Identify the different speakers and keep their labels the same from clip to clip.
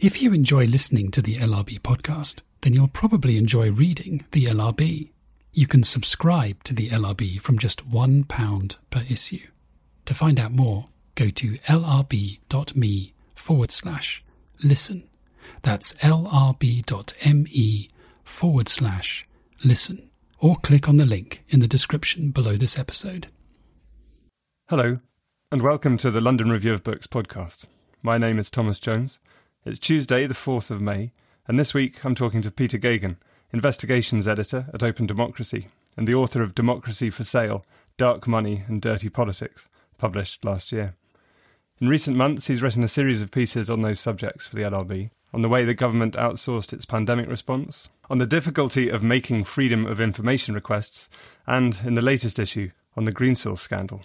Speaker 1: If you enjoy listening to the LRB podcast, then you'll probably enjoy reading the LRB. You can subscribe to the LRB from just £1 per issue. To find out more, go to lrb.me forward slash listen. That's lrb.me forward slash listen. Or click on the link in the description below this episode.
Speaker 2: Hello, and welcome to the London Review of Books podcast. My name is Thomas Jones. It's Tuesday, the 4th of May, and this week I'm talking to Peter Geoghegan, investigations editor at Open Democracy and the author of Democracy for Sale Dark Money and Dirty Politics, published last year. In recent months, he's written a series of pieces on those subjects for the LRB, on the way the government outsourced its pandemic response, on the difficulty of making freedom of information requests, and in the latest issue, on the Greensill scandal.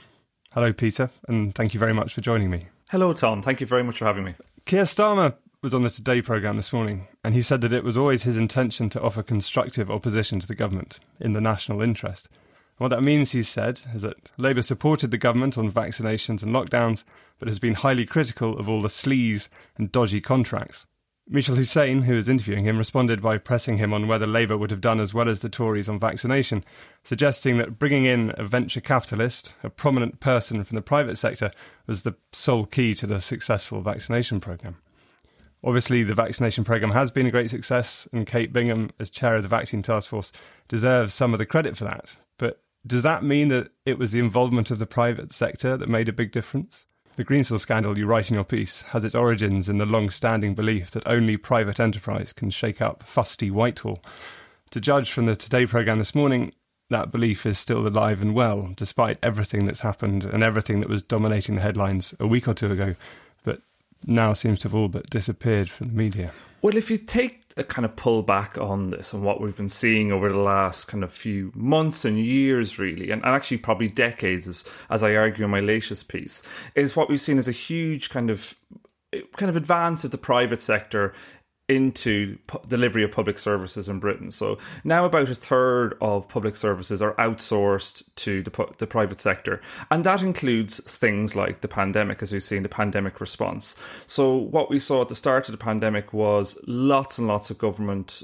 Speaker 2: Hello, Peter, and thank you very much for joining me.
Speaker 3: Hello, Tom. Thank you very much for having me.
Speaker 2: Keir Starmer was on the Today programme this morning, and he said that it was always his intention to offer constructive opposition to the government in the national interest. what that means, he said, is that Labour supported the government on vaccinations and lockdowns, but has been highly critical of all the sleaze and dodgy contracts. Mishal Husain, who was interviewing him, responded by pressing him on whether Labour would have done as well as the Tories on vaccination, suggesting that bringing in a venture capitalist, a prominent person from the private sector, was the sole key to the successful vaccination programme. Obviously, the vaccination programme has been a great success, and Kate Bingham, as chair of the vaccine task force, deserves some of the credit for that. But does that mean that it was the involvement of the private sector that made a big difference? The Greensill scandal you write in your piece has its origins in the long standing belief that only private enterprise can shake up fusty Whitehall. To judge from the Today programme this morning, that belief is still alive and well, despite everything that's happened and everything that was dominating the headlines a week or two ago now seems to have all but disappeared from the media.
Speaker 3: Well, if you take a kind of pull back on this and what we've been seeing over the last kind of few months and years, really, and, actually probably decades, as, as I argue in my latest piece, is what we've seen as a huge kind of kind of advance of the private sector into delivery of public services in Britain. So now about a third of public services are outsourced to the, the private sector. And that includes things like the pandemic, as we've seen, the pandemic response. So what we saw at the start of the pandemic was lots and lots of government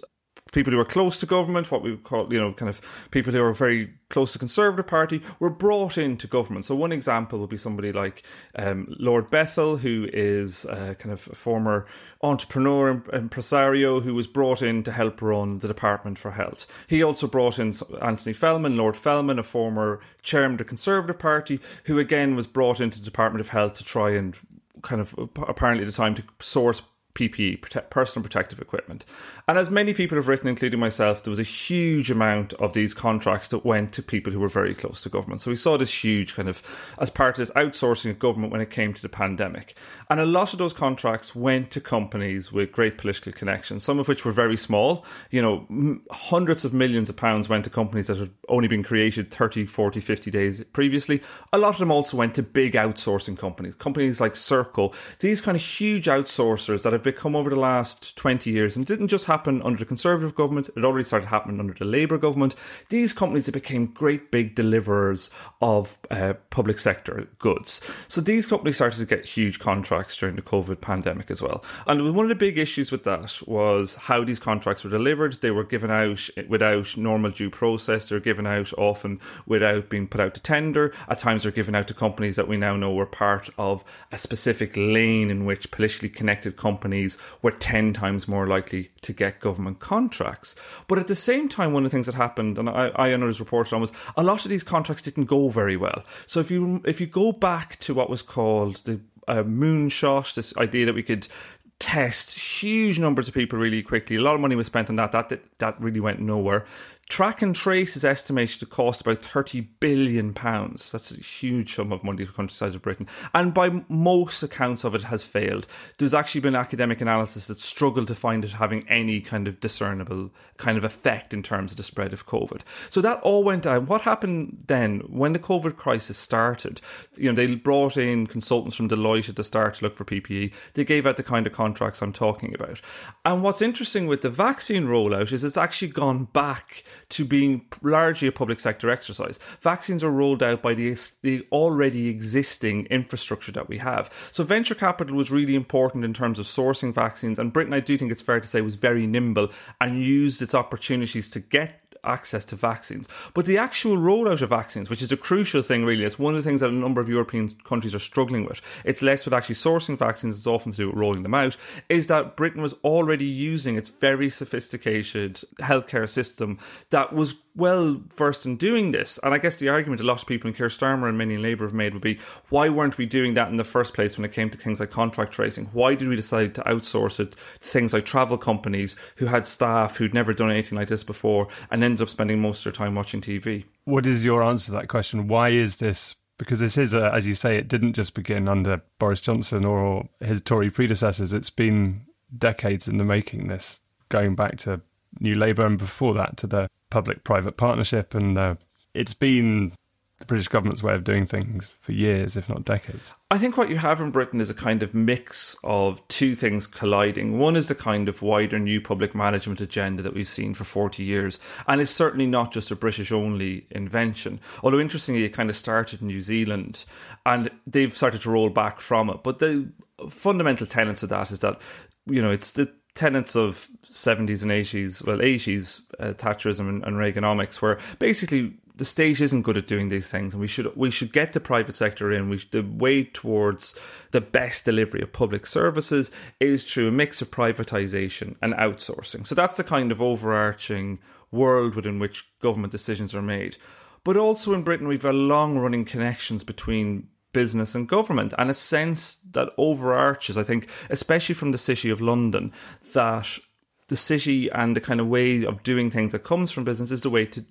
Speaker 3: people who are close to government, what we call, you know, kind of people who are very close to the Conservative Party, were brought into government. So one example would be somebody like um, Lord Bethell, who is uh, kind of a former entrepreneur, and impresario, who was brought in to help run the Department for Health. He also brought in Anthony Feldman, Lord Feldman, a former chairman of the Conservative Party, who again was brought into the Department of Health to try and kind of apparently at the time to source PPE, personal protective equipment. And as many people have written, including myself, there was a huge amount of these contracts that went to people who were very close to government. So we saw this huge kind of, as part of this outsourcing of government when it came to the pandemic. And a lot of those contracts went to companies with great political connections, some of which were very small. You know, hundreds of millions of pounds went to companies that had only been created 30, 40, 50 days previously. A lot of them also went to big outsourcing companies, companies like Serco, these kind of huge outsourcers that have have become over the last 20 years, and it didn't just happen under the Conservative government, it already started happening under the Labour government. These companies that became great big deliverers of uh, public sector goods. So these companies started to get huge contracts during the COVID pandemic as well. And one of the big issues with that was how these contracts were delivered. They were given out without normal due process, they're given out often without being put out to tender. At times, they're given out to companies that we now know were part of a specific lane in which politically connected companies companies were 10 times more likely to get government contracts. But at the same time, one of the things that happened, and I, I and others reported on, was a lot of these contracts didn't go very well. So if you if you go back to what was called the uh, moonshot, this idea that we could test huge numbers of people really quickly. A lot of money was spent on that. That that really went nowhere. Track and trace is estimated to cost about £30 billion. That's a huge sum of money for countryside of Britain. And by most accounts of it has failed. There's actually been academic analysis that struggled to find it having any kind of discernible kind of effect in terms of the spread of COVID. So that all went down. What happened then when the COVID crisis started? You know, they brought in consultants from Deloitte at the start to look for PPE. They gave out the kind of contracts I'm talking about. And what's interesting with the vaccine rollout is it's actually gone back to being largely a public sector exercise. Vaccines are rolled out by the, the already existing infrastructure that we have. So venture capital was really important in terms of sourcing vaccines, and Britain, I do think it's fair to say, was very nimble and used its opportunities to get access to vaccines. But the actual rollout of vaccines, which is a crucial thing, really, it's one of the things that a number of European countries are struggling with. It's less with actually sourcing vaccines, it's often to do with rolling them out, is that Britain was already using its very sophisticated healthcare system that was well versed in doing this. And I guess the argument a lot of people in Keir Starmer and many in Labour have made would be why weren't we doing that in the first place when it came to things like contract tracing? Why did we decide to outsource it to things like travel companies who had staff who'd never done anything like this before and ended up spending most of their time watching TV?
Speaker 2: What is your answer to that question? Why is this? Because this is, a, as you say, it didn't just begin under Boris Johnson or his Tory predecessors. It's been decades in the making, this going back to New Labour and before that to the public private partnership. And uh, it's been the British government's way of doing things for years, if not decades.
Speaker 3: I think what you have in Britain is a kind of mix of two things colliding. One is the kind of wider new public management agenda that we've seen for 40 years, and it's certainly not just a British only invention. Although, interestingly, it kind of started in New Zealand and they've started to roll back from it. But the fundamental tenets of that is that, you know, it's the tenets of 70s and 80s, well, 80s uh, Thatcherism and, and Reaganomics, where basically the state isn't good at doing these things, and we should we should get the private sector in. We the way towards the best delivery of public services is through a mix of privatization and outsourcing. So that's the kind of overarching world within which government decisions are made. But also in Britain, we've got long running connections between business and government, and a sense that overarches, I think, especially from the City of London, that the city and the kind of way of doing things that comes from business is the way to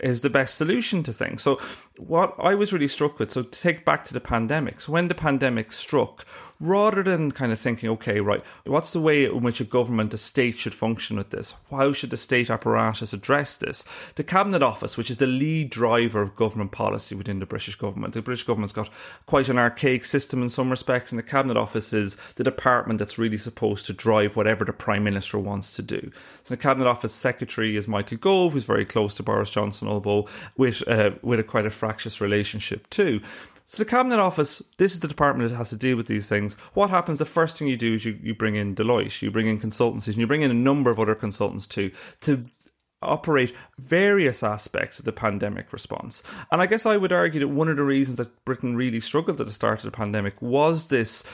Speaker 3: is the best solution to things. So, what I was really struck with, so to take back to the pandemic, so when the pandemic struck, rather than kind of thinking, okay, right, what's the way in which a government, a state should function with this? How should the state apparatus address this? The Cabinet Office, which is the lead driver of government policy within the British government, the British government's got quite an archaic system in some respects, and the Cabinet Office is the department that's really supposed to drive whatever the Prime Minister wants to do. So the Cabinet Office Secretary is Michael Gove, who's very close to Boris Johnson, although with, uh, with a quite a fractious relationship too. So the Cabinet Office, this is the department that has to deal with these things. What happens? The first thing you do is you, you bring in Deloitte, you bring in consultancies, and you bring in a number of other consultants too to operate various aspects of the pandemic response. And I guess I would argue that one of the reasons that Britain really struggled at the start of the pandemic was this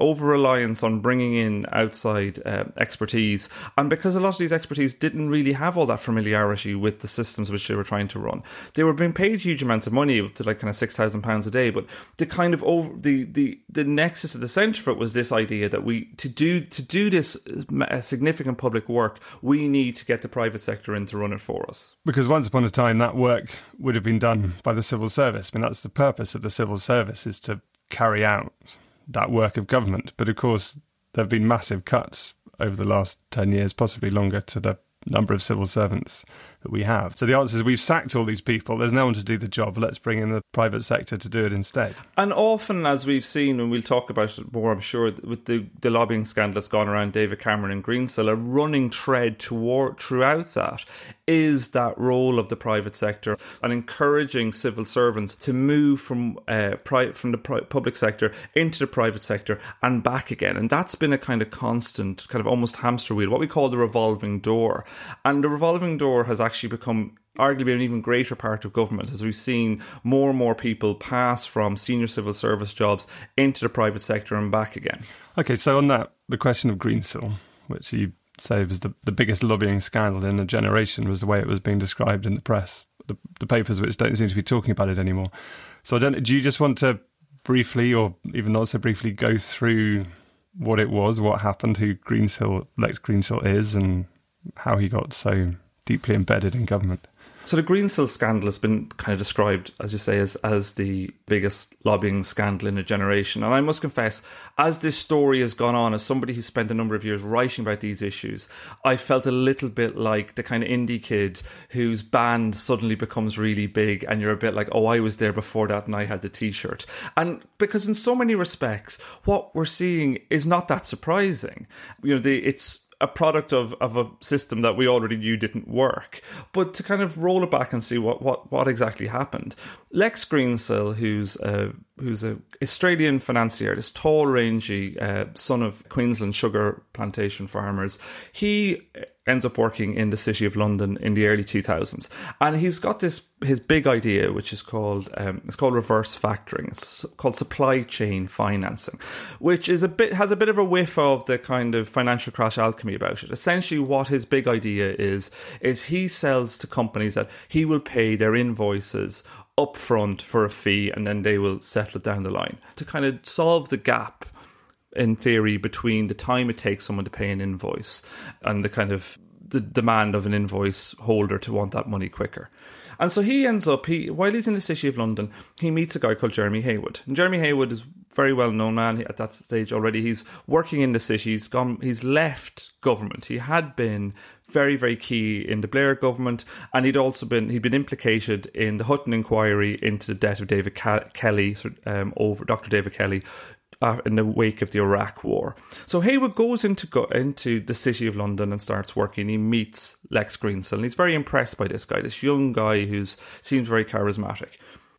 Speaker 3: over reliance on bringing in outside uh, expertise, and because a lot of these expertise didn't really have all that familiarity with the systems which they were trying to run, they were being paid huge amounts of money, to like kind of six thousand pounds a day. But the kind of over the the the nexus at the centre of it was this idea that we to do to do this uh, significant public work, we need to get the private sector in to run it for us.
Speaker 2: Because once upon a time, that work would have been done by the civil service. I mean, that's the purpose of the civil service is to carry out that work of government. But of course, there have been massive cuts over the last 10 years, possibly longer, to the number of civil servants that we have. So the answer is we've sacked all these people. There's no one to do the job. Let's bring in the private sector to do it instead.
Speaker 3: And often, as we've seen, and we'll talk about it more, I'm sure, with the, the lobbying scandal that's gone around David Cameron and Greensill, a running thread toward, throughout that is that role of the private sector and encouraging civil servants to move from uh, pri- from the pri- public sector into the private sector and back again. And that's been a kind of constant, kind of almost hamster wheel, what we call the revolving door. And the revolving door has actually become arguably an even greater part of government as we've seen more and more people pass from senior civil service jobs into the private sector and back again.
Speaker 2: Okay, so on that, the question of Greensill, which you say was the, the biggest lobbying scandal in a generation, was the way it was being described in the press, the, the papers which don't seem to be talking about it anymore. So I don't. Do you just want to briefly, or even not so briefly, go through what it was, what happened, who Greensill, Lex Greensill is, and how he got so deeply embedded in government.
Speaker 3: So the Green Greensill scandal has been kind of described, as you say, as, as the biggest lobbying scandal in a generation. And I must confess, as this story has gone on, as somebody who spent a number of years writing about these issues, I felt a little bit like the kind of indie kid whose band suddenly becomes really big and you're a bit like, oh, I was there before that and I had the t-shirt. And because in so many respects, what we're seeing is not that surprising. You know, the, it's a product of, of a system that we already knew didn't work. But to kind of roll it back and see what, what, what exactly happened, Lex Greensill, who's a, who's a Australian financier, this tall, rangy uh, son of Queensland sugar plantation farmers, he ends up working in the city of London in the early 2000s, and he's got this his big idea, which is called um, it's called reverse factoring. It's called supply chain financing, which is a bit has a bit of a whiff of the kind of financial crash alchemy about it. Essentially, what his big idea is is he sells to companies that he will pay their invoices upfront for a fee, and then they will settle it down the line to kind of solve the gap in theory between the time it takes someone to pay an invoice and the kind of the demand of an invoice holder to want that money quicker. And so he ends up he while he's in the city of London, he meets a guy called Jeremy Heywood. And Jeremy Heywood is very well known man at that stage already. He's working in the city. He's gone. He's left government. He had been very very key in the Blair government, and he'd also been he'd been implicated in the Hutton inquiry into the death of David Kelly um, over Dr. David Kelly uh, in the wake of the Iraq War. So Heywood goes into go, into the city of London and starts working. He meets Lex Greensill, and he's very impressed by this guy, this young guy who seems very charismatic.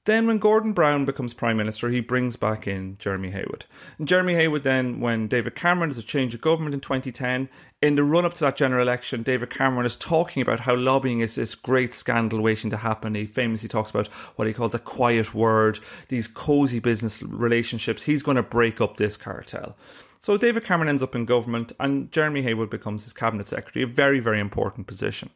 Speaker 3: Then, when Gordon Brown becomes Prime Minister, he brings back in Jeremy Heywood. And Jeremy Heywood, then, when David Cameron has a change of government in 2010, in the run up to that general election, David Cameron is talking about how lobbying is this great scandal waiting to happen. He famously talks about what he calls a quiet word, these cozy business relationships. He's going to break up this cartel. So David Cameron ends up in government, and Jeremy Heywood becomes his cabinet secretary, a very, very important position.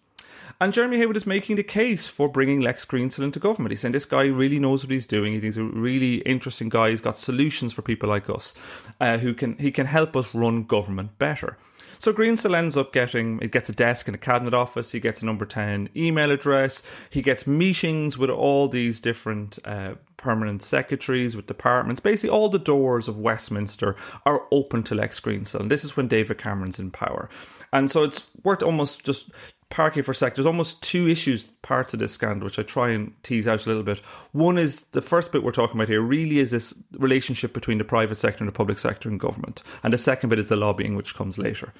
Speaker 3: And Jeremy Heywood is making the case for bringing Lex Greensill into government. He's saying this guy really knows what he's doing. He's a really interesting guy. He's got solutions for people like us, uh, who can he can help us run government better. So Greensill ends up getting he gets a desk in a cabinet office. He gets a number ten email address. He gets meetings with all these different. Uh, permanent secretaries with departments. Basically, all the doors of Westminster are open to Lex Greensill. And this is when David Cameron's in power. And so it's worth almost just parking for a sec. There's almost two issues, parts of this scandal, which I try and tease out a little bit. One is the first bit we're talking about here really is this relationship between the private sector and the public sector and government. And the second bit is the lobbying, which comes later.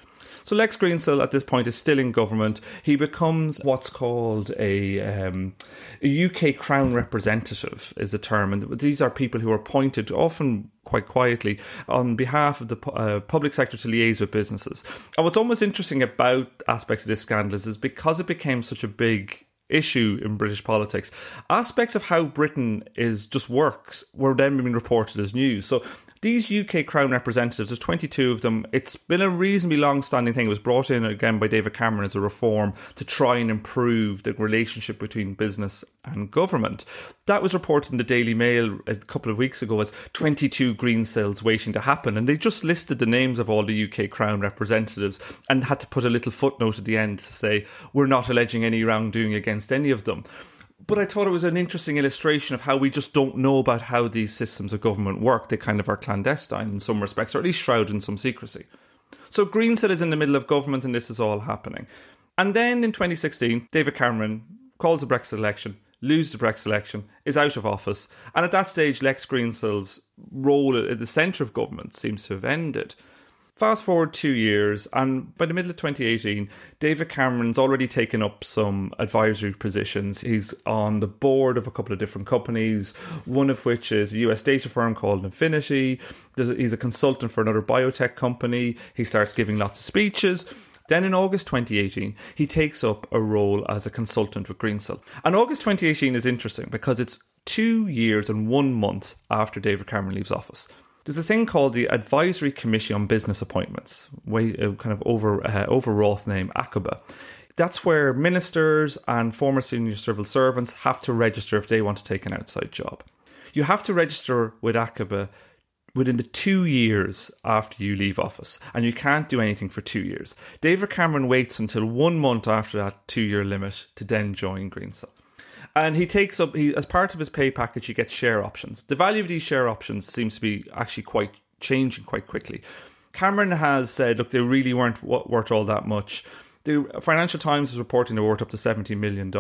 Speaker 3: So Lex Greensill at this point is still in government. He becomes what's called a, um, a UK Crown representative, is the term. And these are people who are appointed often quite quietly on behalf of the uh, public sector to liaise with businesses. And what's almost interesting about aspects of this scandal is, is because it became such a big issue in British politics. Aspects of how Britain is just works were then being reported as news. So these UK Crown representatives, there's 22 of them. It's been a reasonably long standing thing. It was brought in again by David Cameron as a reform to try and improve the relationship between business and government. That was reported in the Daily Mail a couple of weeks ago as 22 Greensills waiting to happen. And they just listed the names of all the UK Crown representatives and had to put a little footnote at the end to say, we're not alleging any wrongdoing against any of them but I thought it was an interesting illustration of how we just don't know about how these systems of government work. They kind of are clandestine in some respects, or at least shrouded in some secrecy. So Greensill is in the middle of government and this is all happening. And then in 2016, David Cameron calls the Brexit election, loses the Brexit election, is out of office, and at that stage, Lex Greensill's role at the centre of government seems to have ended. Fast forward two years, and by the middle of 2018, David Cameron's already taken up some advisory positions. He's on the board of a couple of different companies, one of which is a US data firm called Afiniti. He's a consultant for another biotech company. He starts giving lots of speeches. Then in August 2018, he takes up a role as a consultant with Greensill. And August 2018 is interesting because it's two years and one month after David Cameron leaves office there's a thing called the Advisory Committee on Business Appointments, way uh, kind of over uh, overwrought name ACOBA. That's where ministers and former senior civil servants have to register if they want to take an outside job. You have to register with ACOBA within the two years after you leave office, and you can't do anything for two years. David Cameron waits until one month after that two year limit to then join Greensill. And he takes up, he, as part of his pay package, he gets share options. The value of these share options seems to be actually quite changing quite quickly. Cameron has said, look, they really weren't worth all that much. The Financial Times is reporting they're worth up to $70 million.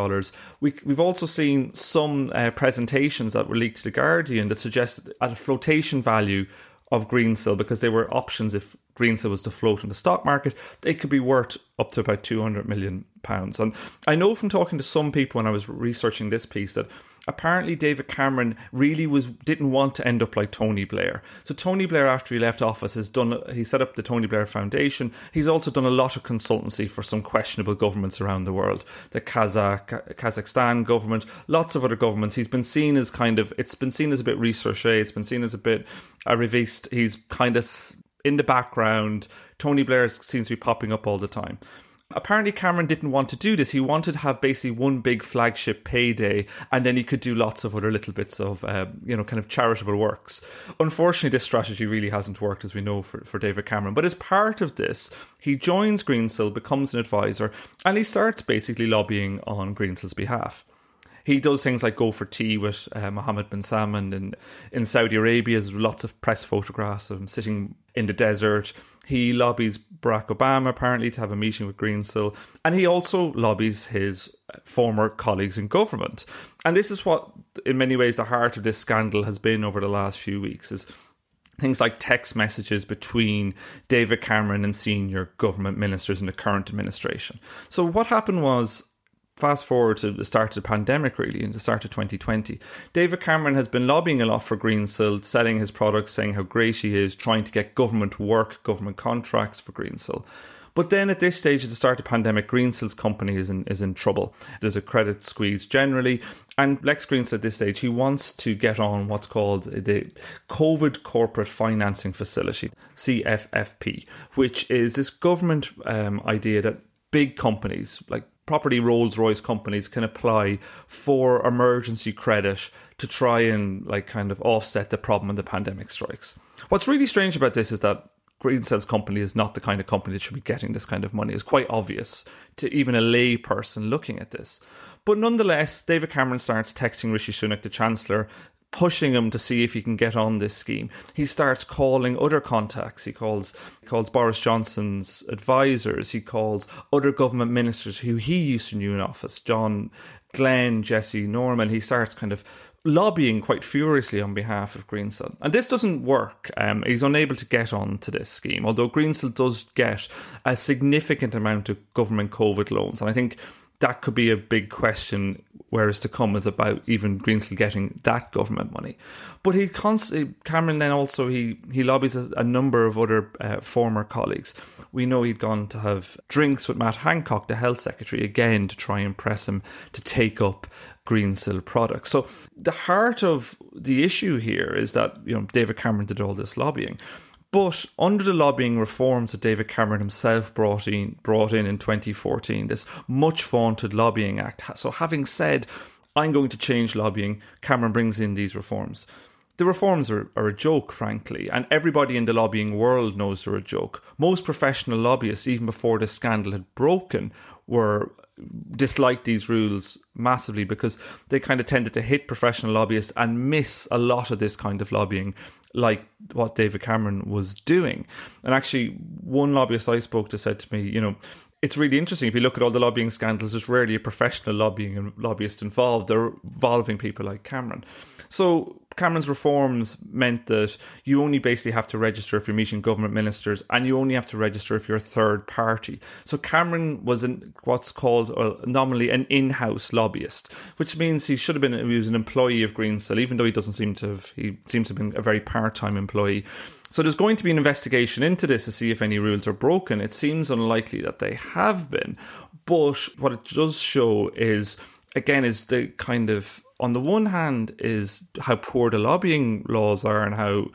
Speaker 3: We, have also seen some uh, presentations that were leaked to The Guardian that suggest at a flotation value of Greensill, because they were options if Greensill was to float in the stock market, they could be worth up to about 200 million pounds. And I know from talking to some people when I was researching this piece that apparently David Cameron really was didn't want to end up like Tony Blair. So Tony Blair, after he left office, has done he set up the Tony Blair Foundation. He's also done a lot of consultancy for some questionable governments around the world, the Kazakh Kazakhstan government, lots of other governments. He's been seen as kind of it's been seen as a bit research. It's been seen as a bit a arriviste. He's kind of in the background. Tony Blair seems to be popping up all the time. Apparently, Cameron didn't want to do this. He wanted to have basically one big flagship payday, and then he could do lots of other little bits of, uh, you know, kind of charitable works. Unfortunately, this strategy really hasn't worked, as we know, for, for David Cameron. But as part of this, he joins Greensill, becomes an advisor, and he starts basically lobbying on Greensill's behalf he does things like go for tea with uh, Mohammed bin Salman in, in Saudi Arabia. There's lots of press photographs of him sitting in the desert. He lobbies Barack Obama apparently to have a meeting with Greensill, and he also lobbies his former colleagues in government. And this is what, in many ways, the heart of this scandal has been over the last few weeks: is things like text messages between David Cameron and senior government ministers in the current administration. So what happened was fast forward to the start of the pandemic, really, in the start of 2020, David Cameron has been lobbying a lot for Greensill, selling his products, saying how great he is, trying to get government work, government contracts for Greensill. But then at this stage at the start of the pandemic, Greensill's company is in, is in trouble. There's a credit squeeze generally. And Lex Greensill at this stage, he wants to get on what's called the COVID Corporate Financing Facility, CFFP, which is this government um, idea that big companies like property Rolls Royce companies can apply for emergency credit to try and like kind of offset the problem when the pandemic strikes. What's really strange about this is that Greensill's company is not the kind of company that should be getting this kind of money. It's quite obvious to even a lay person looking at this. But nonetheless, David Cameron starts texting Rishi Sunak, the Chancellor, pushing him to see if he can get on this scheme. He starts calling other contacts. He calls he calls Boris Johnson's advisors. He calls other government ministers who he used to know in office, John Glen, Jesse Norman. He starts kind of lobbying quite furiously on behalf of Greensill. And this doesn't work. Um, he's unable to get on to this scheme, although Greensill does get a significant amount of government COVID loans. And I think that could be a big question whereas to come is about even Greensill getting that government money. But he constantly, Cameron then also, he, he lobbies a, a number of other uh, former colleagues. We know he'd gone to have drinks with Matt Hancock, the health secretary, again to try and press him to take up Greensill products. So the heart of the issue here is that, you know, David Cameron did all this lobbying. But under the lobbying reforms that David Cameron himself brought in, brought in in 2014, this much vaunted lobbying act. So, having said, I'm going to change lobbying, Cameron brings in these reforms. The reforms are, are, a joke, frankly, and everybody in the lobbying world knows they're a joke. Most professional lobbyists, even before this scandal had broken, were disliked these rules massively because they kind of tended to hit professional lobbyists and miss a lot of this kind of lobbying like what David Cameron was doing. And actually, one lobbyist I spoke to said to me, you know, it's really interesting if you look at all the lobbying scandals. There's rarely a professional lobbying and lobbyist involved. They're involving people like Cameron. So Cameron's reforms meant that you only basically have to register if you're meeting government ministers, and you only have to register if you're a third party. So Cameron was an, what's called uh, nominally an in-house lobbyist, which means he should have been he was an employee of Greensill, even though he doesn't seem to have. He seems to have been a very part-time employee. So there's going to be an investigation into this to see if any rules are broken. It seems unlikely that they have been, but what it does show is again is the kind of on the one hand is how poor the lobbying laws are and how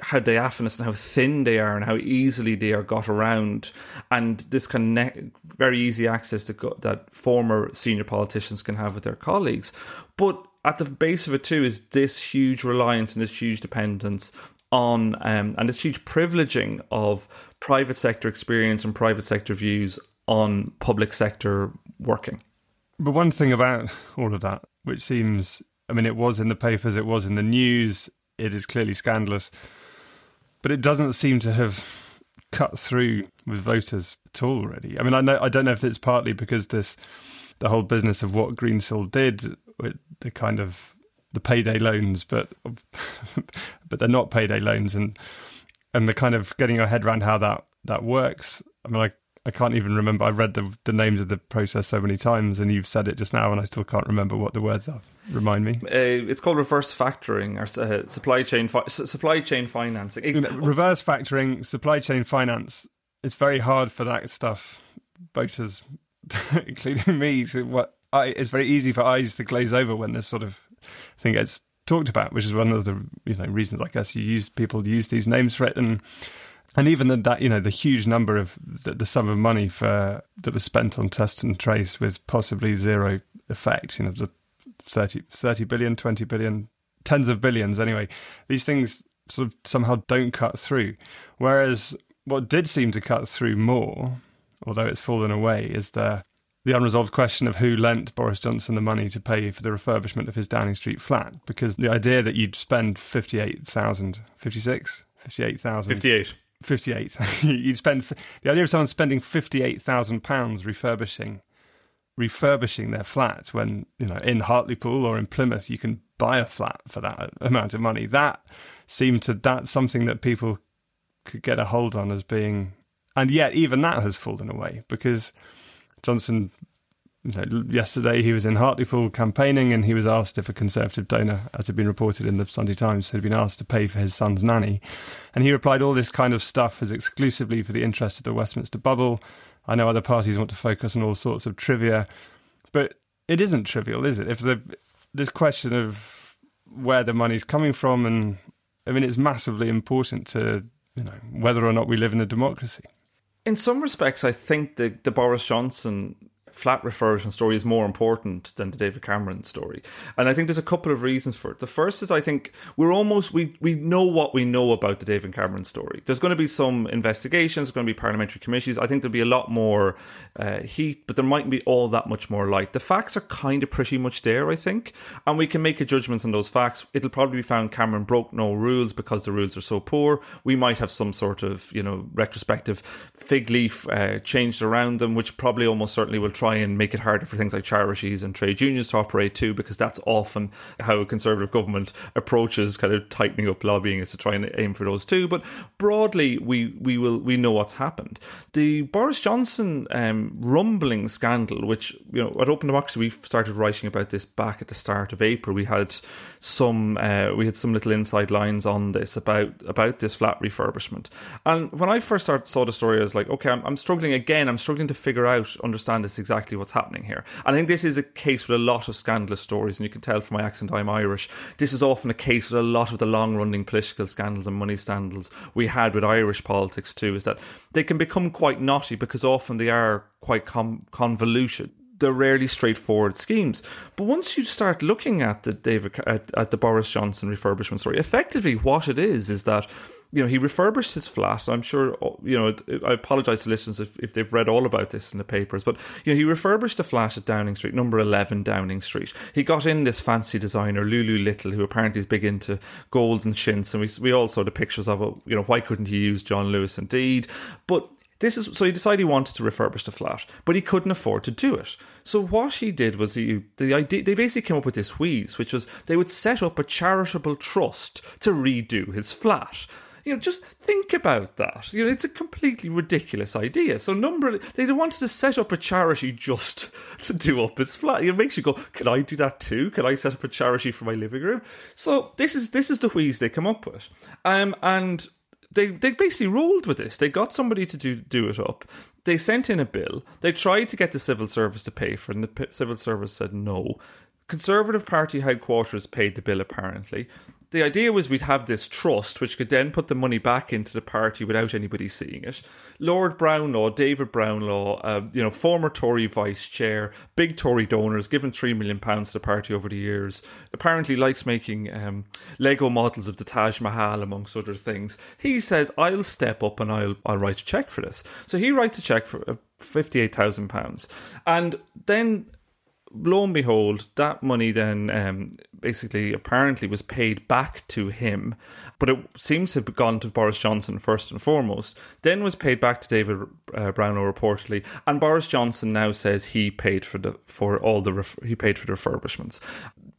Speaker 3: how diaphanous and how thin they are and how easily they are got around and this kind of ne- very easy access to go- that former senior politicians can have with their colleagues but at the base of it too is this huge reliance and this huge dependence on um, and this huge privileging of private sector experience and private sector views on public sector working.
Speaker 2: But one thing about all of that, which seems, I mean, it was in the papers, it was in the news, it is clearly scandalous, but it doesn't seem to have cut through with voters at all. Really, I mean, I know I don't know if it's partly because this the whole business of what Greensill did, with the kind of the payday loans, but but they're not payday loans, and and the kind of getting your head around how that that works. I mean, like I can't even remember. I've read the the names of the process so many times, and you've said it just now, and I still can't remember what the words are. Remind me.
Speaker 3: Uh, it's called reverse factoring or uh, supply chain fi- supply chain financing.
Speaker 2: reverse factoring, supply chain finance. It's very hard for that stuff, both including me. To what I, it's very easy for eyes to glaze over when this sort of thing gets talked about, which is one of the you know reasons I guess you use people use these names for it and and even the, that you know the huge number of the, the, sum of money for that was spent on test and trace with possibly zero effect you know the 30, 30 billion 20 billion tens of billions anyway these things sort of somehow don't cut through. Whereas what did seem to cut through more although it's fallen away is the the unresolved question of who lent Boris Johnson the money to pay for the refurbishment of his Downing Street flat. Because the idea that you'd spend 58,000 56 58,000
Speaker 3: 58
Speaker 2: 58. You'd spend the idea of someone spending fifty-eight thousand pounds refurbishing, refurbishing their flat when you know in Hartlepool or in Plymouth you can buy a flat for that amount of money. That seemed to that's something that people could get a hold on as being, and yet even that has fallen away because Johnson you know, yesterday he was in Hartlepool campaigning and he was asked if a Conservative donor, as had been reported in the Sunday Times, had been asked to pay for his son's nanny. And he replied, All this kind of stuff is exclusively for the interest of the Westminster bubble. I know other parties want to focus on all sorts of trivia, but it isn't trivial, is it? If the, this question of where the money's coming from, and I mean, it's massively important to you know whether or not we live in a democracy.
Speaker 3: In some respects, I think the, the Boris Johnson flat refurbishment story is more important than the David Cameron story. And I think there's a couple of reasons for it. The first is I think we're almost we we know what we know about the David Cameron story. There's going to be some investigations, there's going to be parliamentary committees. I think there'll be a lot more uh, heat, but there mightn't be all that much more light. The facts are kind of pretty much there, I think, and we can make a judgment on those facts. It'll probably be found Cameron broke no rules because the rules are so poor. We might have some sort of you know retrospective fig leaf uh, changed around them, which probably almost certainly will try and make it harder for things like charities and trade unions to operate too, because that's often how a conservative government approaches kind of tightening up lobbying is to try and aim for those too. But broadly, we we will we know what's happened. The Boris Johnson um, rumbling scandal, which you know at Open Democracy we started writing about this back at the start of April. We had some uh, we had some little inside lines on this about about this flat refurbishment. And when I first started, saw the story, I was like, okay, I'm, I'm struggling again. I'm struggling to figure out understand this exactly what's happening here. And I think this is a case with a lot of scandalous stories, and you can tell from my accent I'm Irish. This is often a case with a lot of the long running political scandals and money scandals we had with Irish politics too, is that they can become quite knotty because often they are quite com- convoluted they're rarely straightforward schemes. But once you start looking at the David at, at, the Boris Johnson refurbishment story, effectively what it is is that you know, he refurbished his flat. I'm sure, you know, I apologise to listeners if, if they've read all about this in the papers, but, you know, he refurbished a flat at Downing Street, number 11 Downing Street. He got in this fancy designer, Lulu Lytle, who apparently is big into golds and chintz, and we, we all saw the pictures of it. You know, why couldn't he use John Lewis indeed? But this is so he decided he wanted to refurbish the flat, but he couldn't afford to do it. So what he did was he the idea they basically came up with this wheeze, which was they would set up a charitable trust to redo his flat. You know, just think about that. You know, it's a completely ridiculous idea. So, number they wanted to set up a charity just to do up his flat. It makes you go, "Can I do that too? Can I set up a charity for my living room?" So, this is this is the wheeze they come up with, um, and they they basically rolled with this. They got somebody to do do it up. They sent in a bill. They tried to get the civil service to pay for it, and the civil service said no. Conservative Party headquarters paid the bill apparently the idea was we'd have this trust which could then put the money back into the party without anybody seeing it. Lord Brownlow, David Brownlow, uh, you know, former Tory vice chair, big Tory donors, given three million pounds to the party over the years. Apparently likes making um, Lego models of the Taj Mahal, amongst other things. He says, "I'll step up and I'll I'll write a check for this." So he writes a check for uh, fifty-eight thousand pounds, and then lo and behold, that money then um, basically apparently was paid back to him, but it seems to have gone to Boris Johnson first and foremost. Then was paid back to David uh, Brownlow reportedly, and Boris Johnson now says he paid for the for all the ref- he paid for the refurbishments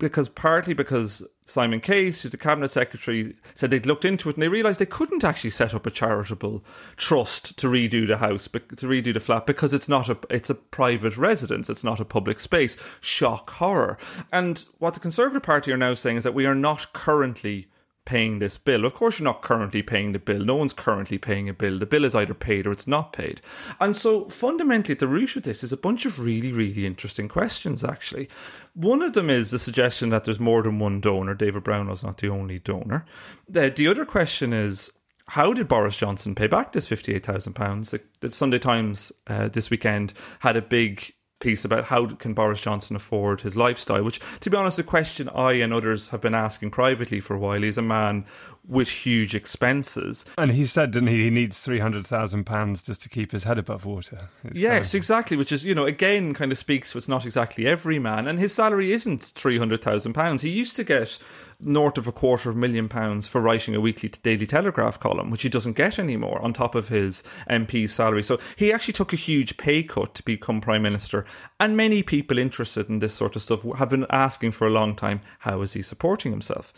Speaker 3: because partly because Simon Case, who's the cabinet secretary, said they'd looked into it and they realised they couldn't actually set up a charitable trust to redo the house, to redo the flat, because it's not a it's a private residence, it's not a public space. Shock horror. And what the Conservative Party are now saying is that we are not currently paying this bill. Of course, you're not currently paying the bill. No one's currently paying a bill. The bill is either paid or it's not paid. And so, fundamentally, at the root of this is a bunch of really, really interesting questions, actually. One of them is the suggestion that there's more than one donor. David Brownlow's not the only donor. The, the other question is, how did Boris Johnson pay back this £58,000? The, the Sunday Times uh, this weekend had a big piece about how can Boris Johnson afford his lifestyle, which, to be honest, a question I and others have been asking privately for a while. He's a man with huge expenses.
Speaker 2: And he said, didn't he, he needs £300,000 just to keep his head above water.
Speaker 3: It's yes, kind of... exactly, which is, you know, again, kind of speaks to it's not exactly every man. And his salary isn't £300,000. He used to get north of a quarter of a million pounds for writing a weekly to Daily Telegraph column, which he doesn't get anymore, on top of his MP salary. So he actually took a huge pay cut to become Prime Minister. And many people interested in this sort of stuff have been asking for a long time how is he supporting himself?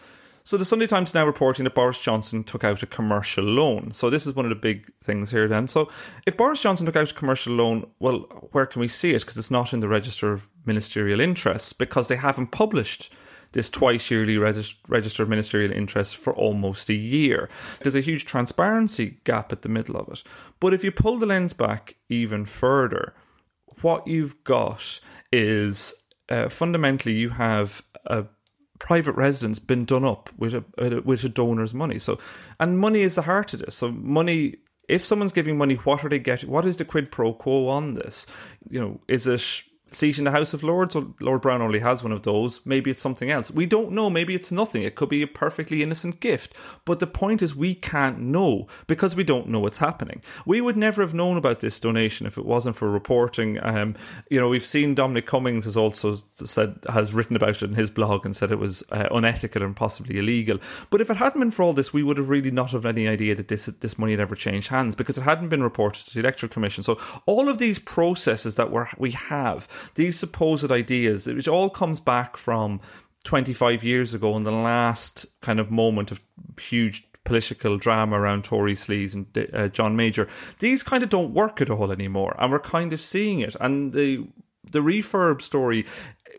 Speaker 3: So the Sunday Times now reporting that Boris Johnson took out a commercial loan. So this is one of the big things here then. So if Boris Johnson took out a commercial loan, well, where can we see it? Because it's not in the register of ministerial interests because they haven't published this twice yearly register of ministerial interest for almost a year. There's a huge transparency gap at the middle of it. But if you pull the lens back even further, what you've got is uh, fundamentally you have a private residence been done up with a with a donor's money. So, and money is the heart of this. So, money. If someone's giving money, what are they getting? What is the quid pro quo on this? You know, is it seat in the House of Lords. Lord Brown only has one of those. Maybe it's something else. We don't know. Maybe it's nothing. It could be a perfectly innocent gift. But the point is, we can't know because we don't know what's happening. We would never have known about this donation if it wasn't for reporting. Um, you know, we've seen Dominic Cummings has also said has written about it in his blog and said it was uh, unethical and possibly illegal. But if it hadn't been for all this, we would have really not have any idea that this this money had ever changed hands because it hadn't been reported to the Electoral Commission. So all of these processes that we we have these supposed ideas, which all comes back from 25 years ago in the last kind of moment of huge political drama around Tory sleaze and uh, John Major, these kind of don't work at all anymore. And we're kind of seeing it. And the the refurb story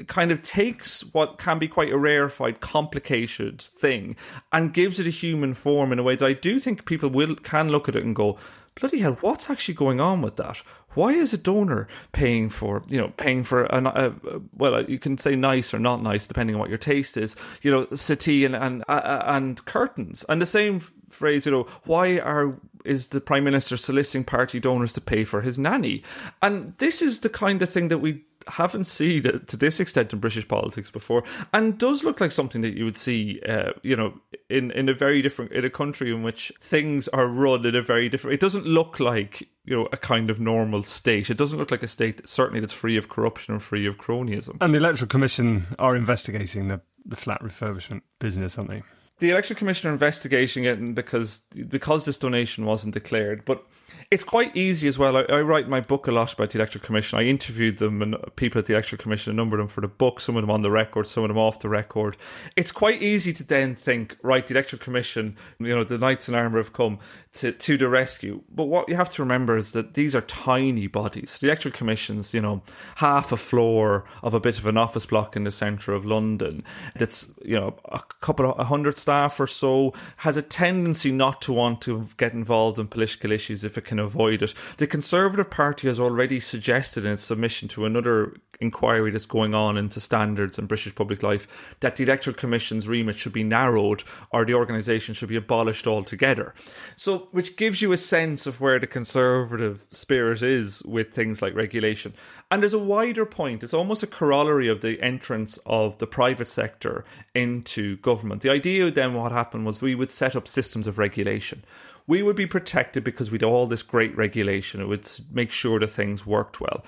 Speaker 3: kind of takes what can be quite a rarefied, complicated thing and gives it a human form in a way that I do think people will can look at it and go, bloody hell, what's actually going on with that? Why is a donor paying for, you know, paying for a, a well, you can say nice or not nice depending on what your taste is, you know, settee and and and curtains, and the same phrase, you know, why are is the prime minister soliciting party donors to pay for his nanny? And this is the kind of thing that we haven't seen it to this extent in British politics before, and does look like something that you would see, uh, you know, in in a very different in a country in which things are run in a very different. It doesn't look like you know a kind of normal state. It doesn't look like a state that, certainly that's free of corruption and free of cronyism.
Speaker 2: And the Electoral Commission are investigating the the flat refurbishment business, aren't they?
Speaker 3: The Electoral Commission are investigating it because because this donation wasn't declared, but it's quite easy as well. I, I, write my book a lot about the Electoral Commission. I interviewed them and people at the Electoral Commission, a number of them for the book, some of them on the record, some of them off the record. It's quite easy to then think, right, the Electoral Commission, you know, the knights in armour have come to, to the rescue. But what you have to remember is that these are tiny bodies. The Electoral Commission's, you know, half a floor of a bit of an office block in the centre of London. That's, you know, a couple of a hundred staff or so, has a tendency not to want to get involved in political issues if it can avoid it. The Conservative Party has already suggested in its submission to another inquiry that's going on into standards in British public life that the Electoral Commission's remit should be narrowed or the organisation should be abolished altogether. So, which gives you a sense of where the conservative spirit is with things like regulation. And there's a wider point, it's almost a corollary of the entrance of the private sector into government. The idea then, what happened was we would set up systems of regulation we would be protected because we'd all this great regulation. It would make sure that things worked well.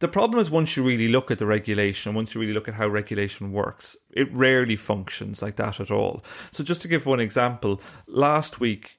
Speaker 3: The problem is once you really look at the regulation, once you really look at how regulation works, it rarely functions like that at all. So, just to give one example, last week,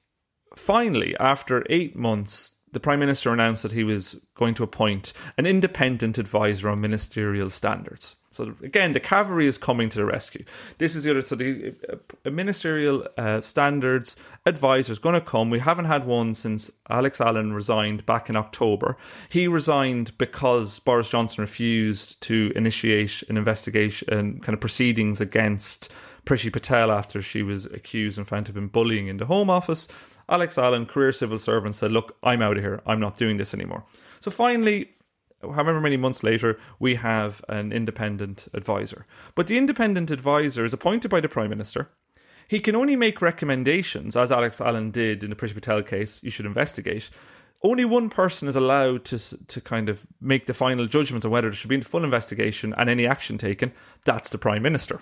Speaker 3: finally, after eight months, the Prime Minister announced that he was going to appoint an independent advisor on ministerial standards. So again, the cavalry is coming to the rescue. This is the other. So the uh, ministerial uh, standards advisor is going to come. We haven't had one since Alex Allen resigned back in October. He resigned because Boris Johnson refused to initiate an investigation, and kind of proceedings against Priti Patel after she was accused and found to have been bullying in the Home Office. Alex Allen, career civil servant, said, "Look, I'm out of here. I'm not doing this anymore." So finally, however many months later, we have an independent advisor. But the independent advisor is appointed by the Prime Minister. He can only make recommendations, as Alex Allen did in the Priti Patel case, you should investigate only one person is allowed to to kind of make the final judgment on whether there should be a full investigation and any action taken. That's the prime minister.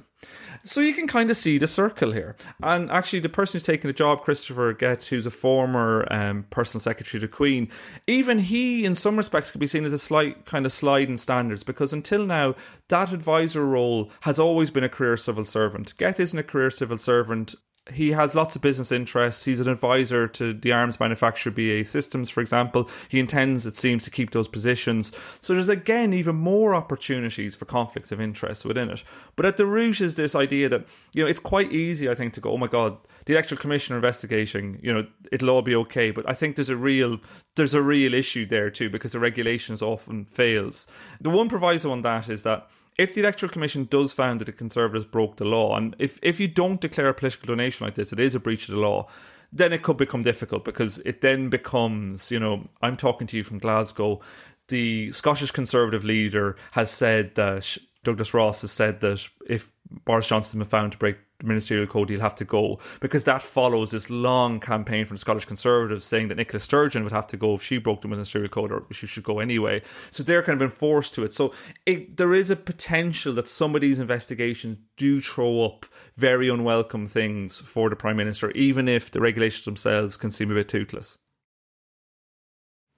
Speaker 3: So you can kind of see the circle here. And actually, the person who's taking the job, Christopher Geidt, who's a former um, personal secretary to the Queen, even he, in some respects, could be seen as a slight kind of slide in standards because until now, that advisor role has always been a career civil servant. Geidt isn't a career civil servant he has lots of business interests. He's an advisor to the arms manufacturer BAE Systems, for example. He intends, it seems, to keep those positions. So there's again even more opportunities for conflicts of interest within it. But at the root is this idea that, you know, it's quite easy, I think, to go, oh my God, the Electoral Commission investigating, you know, it'll all be okay. But I think there's a real there's a real issue there too, because the regulations often fails. The one proviso on that is that if the Electoral Commission does find that the Conservatives broke the law, and if, if you don't declare a political donation like this, it is a breach of the law, then it could become difficult because it then becomes, you know, I'm talking to you from Glasgow. The Scottish Conservative leader has said that Douglas Ross has said that if Boris Johnson has been found to break ministerial code, he'll have to go because that follows this long campaign from Scottish Conservatives saying that Nicola Sturgeon would have to go if she broke the ministerial code or she should go anyway. So they're kind of been forced to it. So it, there is a potential that some of these investigations do throw up very unwelcome things for the Prime Minister, even if the regulations themselves can seem a bit toothless.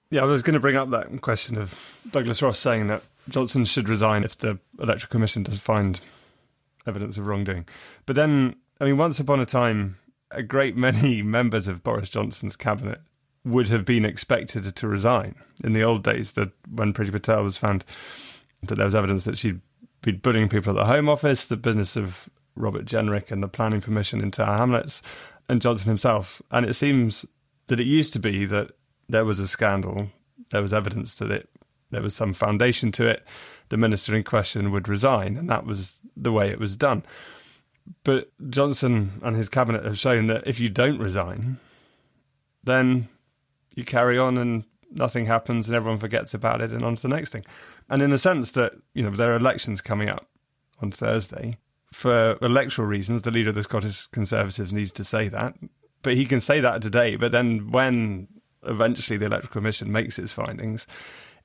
Speaker 2: Yeah, I was going to bring up that question of Douglas Ross saying that Johnson should resign if the Electoral Commission doesn't find evidence of wrongdoing. But then, I mean, once upon a time, a great many members of Boris Johnson's cabinet would have been expected to resign in the old days. That when Priti Patel was found that there was evidence that she'd been bullying people at the Home Office, the business of Robert Jenrick and the planning permission into Tower Hamlets, and Johnson himself. And it seems that it used to be that there was a scandal, there was evidence that it there was some foundation to it, the minister in question would resign, and that was the way it was done. But Johnson and his cabinet have shown that if you don't resign, then you carry on and nothing happens and everyone forgets about it and on to the next thing. And in a sense that, you know, there are elections coming up on Thursday. For electoral reasons, the leader of the Scottish Conservatives needs to say that. But he can say that today. But then when eventually the Electoral Commission makes its findings,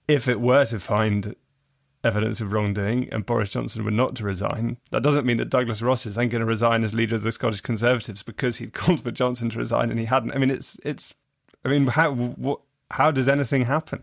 Speaker 2: if it were to find evidence of wrongdoing and Boris Johnson were not to resign, that doesn't mean that Douglas Ross is then going to resign as leader of the Scottish Conservatives because he'd called for Johnson to resign and he hadn't. I mean, it's it's. I mean, how what how does anything happen?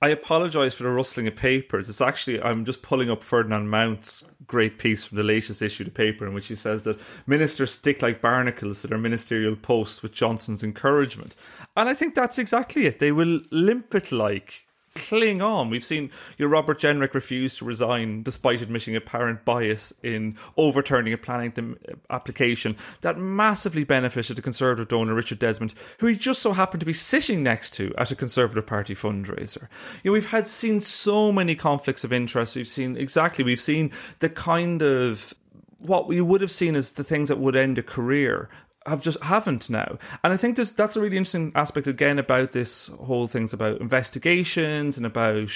Speaker 3: I apologise for the rustling of papers. It's actually I'm just pulling up Ferdinand Mount's great piece from the latest issue of the paper, in which he says that ministers stick like barnacles to their ministerial posts with Johnson's encouragement, and I think that's exactly it. They will limp it like cling on. We've seen your Robert Jenrick refuse to resign despite admitting apparent bias in overturning a planning uh, application that massively benefited the Conservative donor Richard Desmond, who he just so happened to be sitting next to at a Conservative Party fundraiser. You know, we've had seen so many conflicts of interest. We've seen exactly, we've seen the kind of what we would have seen as the things that would end a career have just haven't now. And I think there's that's a really interesting aspect again about this whole thing's about investigations and about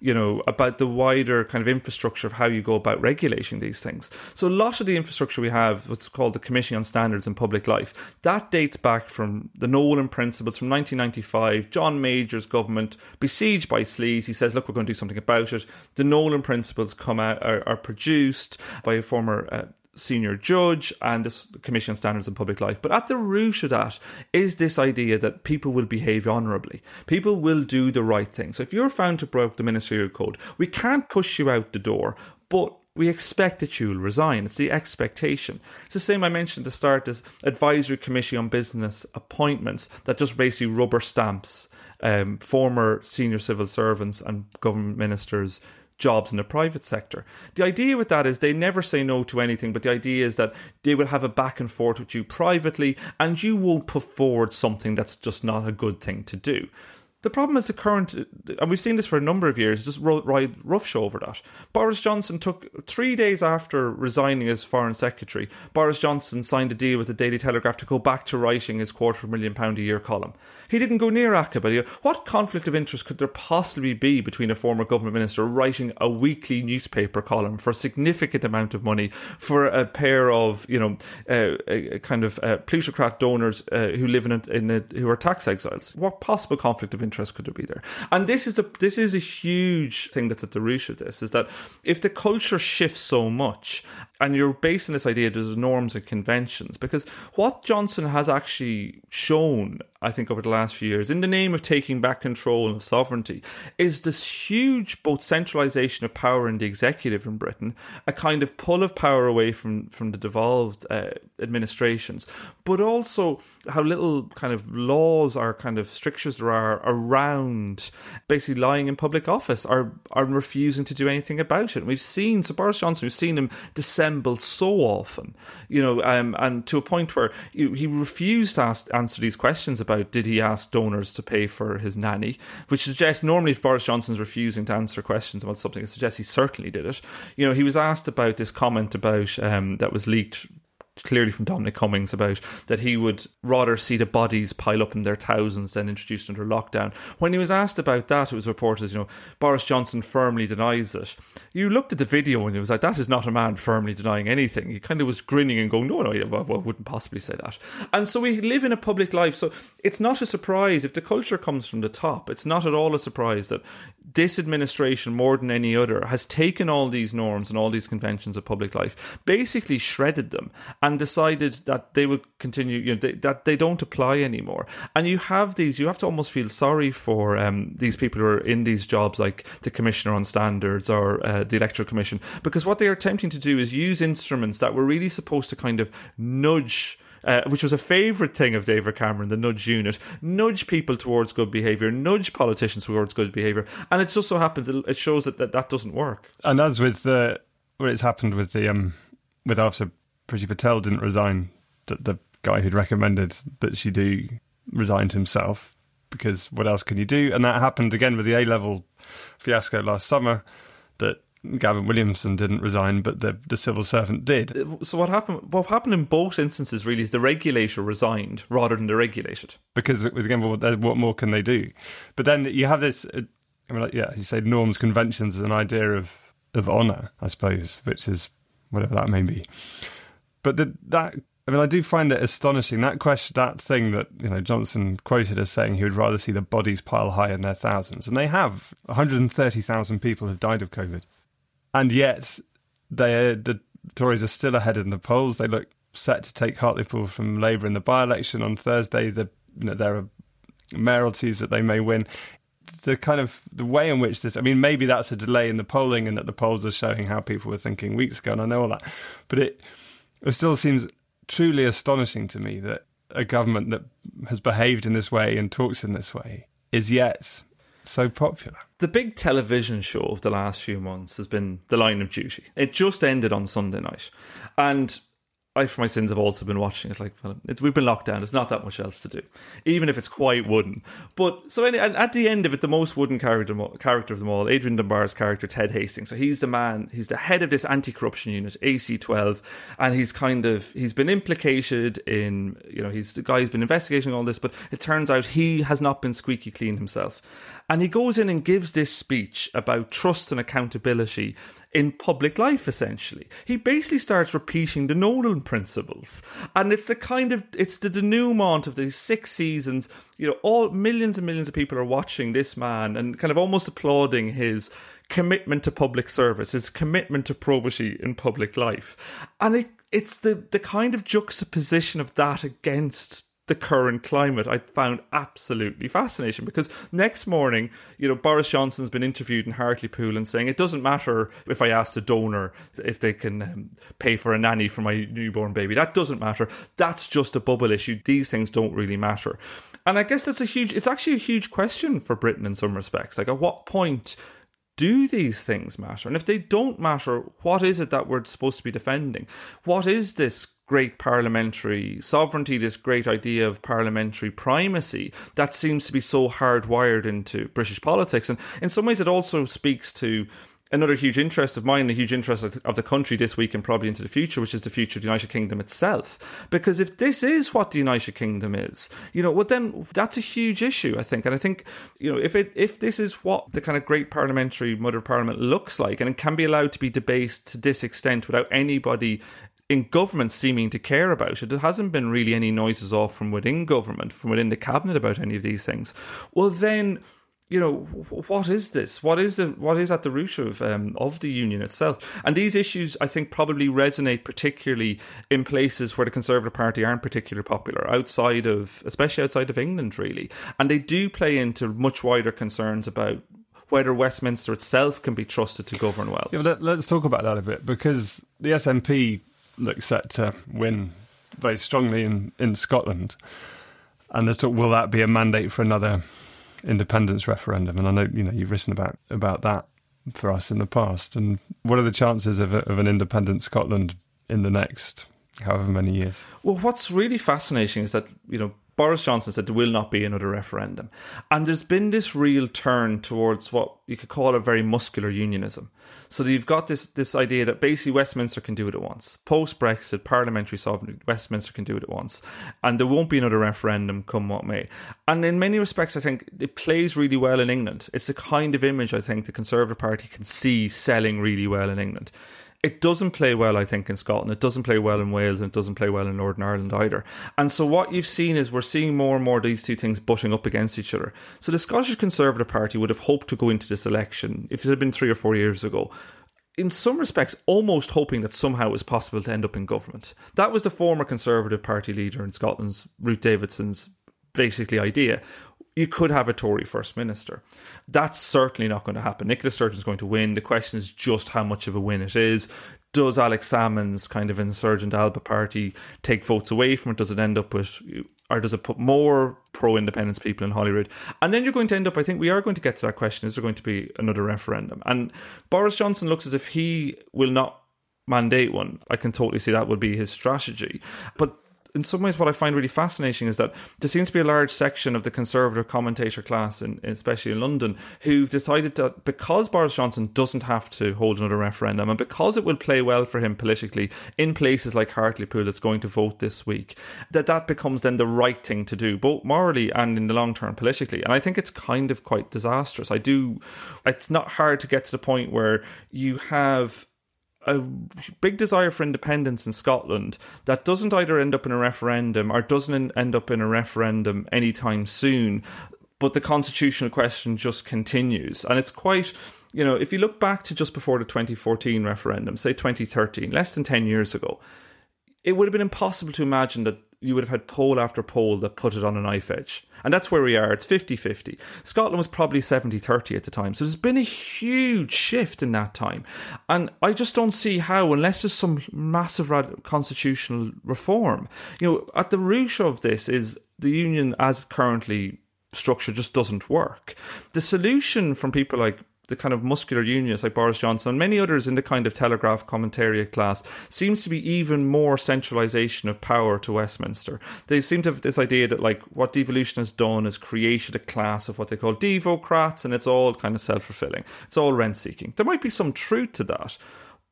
Speaker 3: you know about the wider kind of infrastructure of how you go about regulating these things. So a lot of the infrastructure we have, what's called the Commission on Standards in Public Life, that dates back from the Nolan Principles from 1995. John Major's government, besieged by sleaze, he says, "Look, we're going to do something about it." The Nolan Principles come out are, are produced by a former uh, senior judge and this Commission on Standards in Public Life. But at the root of that is this idea that people will behave honourably. People will do the right thing. So if you're found to break the ministerial code, we can't push you out the door, but we expect that you'll resign. It's the expectation. It's the same I mentioned the start as advisory committee on business appointments that just basically rubber stamps um, former senior civil servants and government ministers jobs in the private sector. The idea with that is they never say no to anything, but the idea is that they will have a back and forth with you privately and you won't put forward something that's just not a good thing to do. The problem is the current, and we've seen this for a number of years, just ride roughshod over that. Boris Johnson took three days after resigning as Foreign Secretary, Boris Johnson signed a deal with the Daily Telegraph to go back to writing his quarter of a million pound a year column. He didn't go near Acoba. What conflict of interest could there possibly be between a former government minister writing a weekly newspaper column for a significant amount of money for a pair of, you know, uh, kind of uh, plutocrat donors uh, who live in a, in a, who are tax exiles? What possible conflict of interest could there be there? And this is the this is a huge thing that's at the root of this is that if the culture shifts so much and you're basing this idea there's norms and conventions because what Johnson has actually shown I think, over the last few years, in the name of taking back control of sovereignty, is this huge both centralisation of power in the executive in Britain, a kind of pull of power away from, from the devolved uh, administrations, but also how little kind of laws or kind of strictures there are around basically lying in public office or, or refusing to do anything about it. And we've seen, so Boris Johnson, we've seen him so often, you know, um, and to a point where he refused to ask, answer these questions about about did he ask donors to pay for his nanny, which suggests normally if Boris Johnson's refusing to answer questions about something, it suggests he certainly did it. You know, he was asked about this comment about um, that was leaked clearly from Dominic Cummings about that he would rather see the bodies pile up in their thousands than introduced under lockdown. When he was asked about that, it was reported, you know, Boris Johnson firmly denies it. You looked at the video and it was like, that is not a man firmly denying anything. He kind of was grinning and going, no, no, I, I wouldn't possibly say that. And so we live in a public life. So it's not a surprise if the culture comes from the top. It's not at all a surprise that this administration, more than any other, has taken all these norms and all these conventions of public life, basically shredded them and decided that they would continue, you know, they, that they don't apply anymore. And you have these, you have to almost feel sorry for um, these people who are in these jobs, like the Commissioner on Standards or uh, the Electoral Commission, because what they are attempting to do is use instruments that were really supposed to kind of nudge. Uh, which was a favourite thing of David Cameron, the nudge unit, nudge people towards good behaviour, nudge politicians towards good behaviour, and it just so happens it shows that that, that doesn't work.
Speaker 2: And as with the what it's happened with the um with Officer Priti Patel didn't resign. The, the guy who'd recommended that she do resigned himself because what else can you do? And that happened again with the A level fiasco last summer. That Gavin Williamson didn't resign, but the the civil servant did.
Speaker 3: So what happened? What happened in both instances really is the regulator resigned rather than the regulated.
Speaker 2: Because again, well, what more can they do? But then you have this. Uh, I mean, like, yeah, you say norms, conventions, an idea of of honour, I suppose, which is whatever that may be. But the, that I mean, I do find it astonishing that question, that thing that you know Johnson quoted as saying he would rather see the bodies pile high in their thousands, and they have 130,000 people have died of COVID, and yet they the Tories are still ahead in the polls. They look set to take Hartlepool from Labour in the by-election on Thursday. The, you know, there are mayoralties that they may win. The kind of the way in which this, I mean, maybe that's a delay in the polling, and that the polls are showing how people were thinking weeks ago, and I know all that, but it it still seems truly astonishing to me that a government that has behaved in this way and talks in this way is yet so popular.
Speaker 3: The big television show of the last few months has been The Line of Duty. It just ended on Sunday night. And I, for my sins, have also been watching it. Like, it's, we've been locked down. There's not that much else to do, even if it's quite wooden. But so at the end of it, the most wooden character character of them all, Adrian Dunbar's character, Ted Hastings. So he's the man. He's the head of this anti-corruption unit, AC12, and he's kind of he's been implicated in you know he's the guy who's been investigating all this, but it turns out he has not been squeaky clean himself. And he goes in and gives this speech about trust and accountability in public life, essentially. He basically starts repeating the Nolan principles. And it's the kind of, it's the denouement of these six seasons. You know, all millions and millions of people are watching this man and kind of almost applauding his commitment to public service, his commitment to probity in public life. And it, it's the, the kind of juxtaposition of that against the current climate I found absolutely fascinating because next morning, you know, Boris Johnson's been interviewed in Hartlepool and saying it doesn't matter if I asked a donor if they can um, pay for a nanny for my newborn baby. That doesn't matter. That's just a bubble issue. These things don't really matter. And I guess that's a huge, it's actually a huge question for Britain in some respects. Like, at what point do these things matter? And if they don't matter, what is it that we're supposed to be defending? What is this great parliamentary sovereignty, this great idea of parliamentary primacy that seems to be so hardwired into British politics. And in some ways, it also speaks to another huge interest of mine, a huge interest of the country this week and probably into the future, which is the future of the United Kingdom itself. Because if this is what the United Kingdom is, you know, well then that's a huge issue, I think. And I think, you know, if it if this is what the kind of great parliamentary mother parliament looks like, and it can be allowed to be debased to this extent without anybody in government seeming to care about it. There hasn't been really any noises off from within government, from within the cabinet about any of these things. Well, then you know what is this what is the what is at the root of um, of the union itself and these issues i think probably resonate particularly in places where the conservative party aren't particularly popular outside of especially outside of england really and they do play into much wider concerns about whether westminster itself can be trusted to govern well
Speaker 2: yeah, let, let's talk about that a bit because the snp looks set to uh, win very strongly in, in Scotland. And there's talk, will that be a mandate for another independence referendum? And I know you know you've written about about that for us in the past. And what are the chances of, a, of an independent Scotland in the next however many years?
Speaker 3: Well, what's really fascinating is that you know Boris Johnson said there will not be another referendum. And there's been this real turn towards what you could call a very muscular unionism. So you've got this this idea that basically Westminster can do it at once. Post Brexit, parliamentary sovereignty, Westminster can do it at once. And there won't be another referendum come what may. And in many respects, I think it plays really well in England. It's the kind of image I think the Conservative Party can see selling really well in England it doesn't play well, I think, in Scotland. It doesn't play well in Wales, and it doesn't play well in Northern Ireland either. And so, what you've seen is we're seeing more and more of these two things butting up against each other. So, the Scottish Conservative Party would have hoped to go into this election, if it had been three or four years ago, in some respects, almost hoping that somehow it was possible to end up in government. That was the former Conservative Party leader in Scotland's, Ruth Davidson's basically idea you could have a Tory First Minister. That's certainly not going to happen. Nicola Sturgeon is going to win. The question is just how much of a win it is. Does Alex Salmond's kind of insurgent Alba party take votes away from it? Does it end up with, or does it put more pro independence people in Holyrood? And then you're going to end up, I think we are going to get to that question is there going to be another referendum? And Boris Johnson looks as if he will not mandate one. I can totally see that would be his strategy. But in some ways, what I find really fascinating is that there seems to be a large section of the conservative commentator class, in, especially in London, who've decided that because Boris Johnson doesn't have to hold another referendum and because it will play well for him politically in places like Hartlepool that's going to vote this week, that that becomes then the right thing to do, both morally and in the long term politically. And I think it's kind of quite disastrous. I do, it's not hard to get to the point where you have a big desire for independence in Scotland that doesn't either end up in a referendum or doesn't end up in a referendum anytime soon, but the constitutional question just continues. And it's quite, you know, if you look back to just before the 2014 referendum, say 2013, less than 10 years ago, it would have been impossible to imagine that you would have had poll after poll that put it on a knife edge. And that's where we are. It's 50 50. Scotland was probably 70 30 at the time. So there's been a huge shift in that time. And I just don't see how, unless there's some massive constitutional reform, you know, at the root of this is the union as currently structured just doesn't work. The solution from people like the kind of muscular unionists like Boris Johnson and many others in the kind of Telegraph commentariat class seems to be even more centralisation of power to Westminster. They seem to have this idea that like what devolution has done is created a class of what they call devocrats and it's all kind of self fulfilling. It's all rent seeking. There might be some truth to that.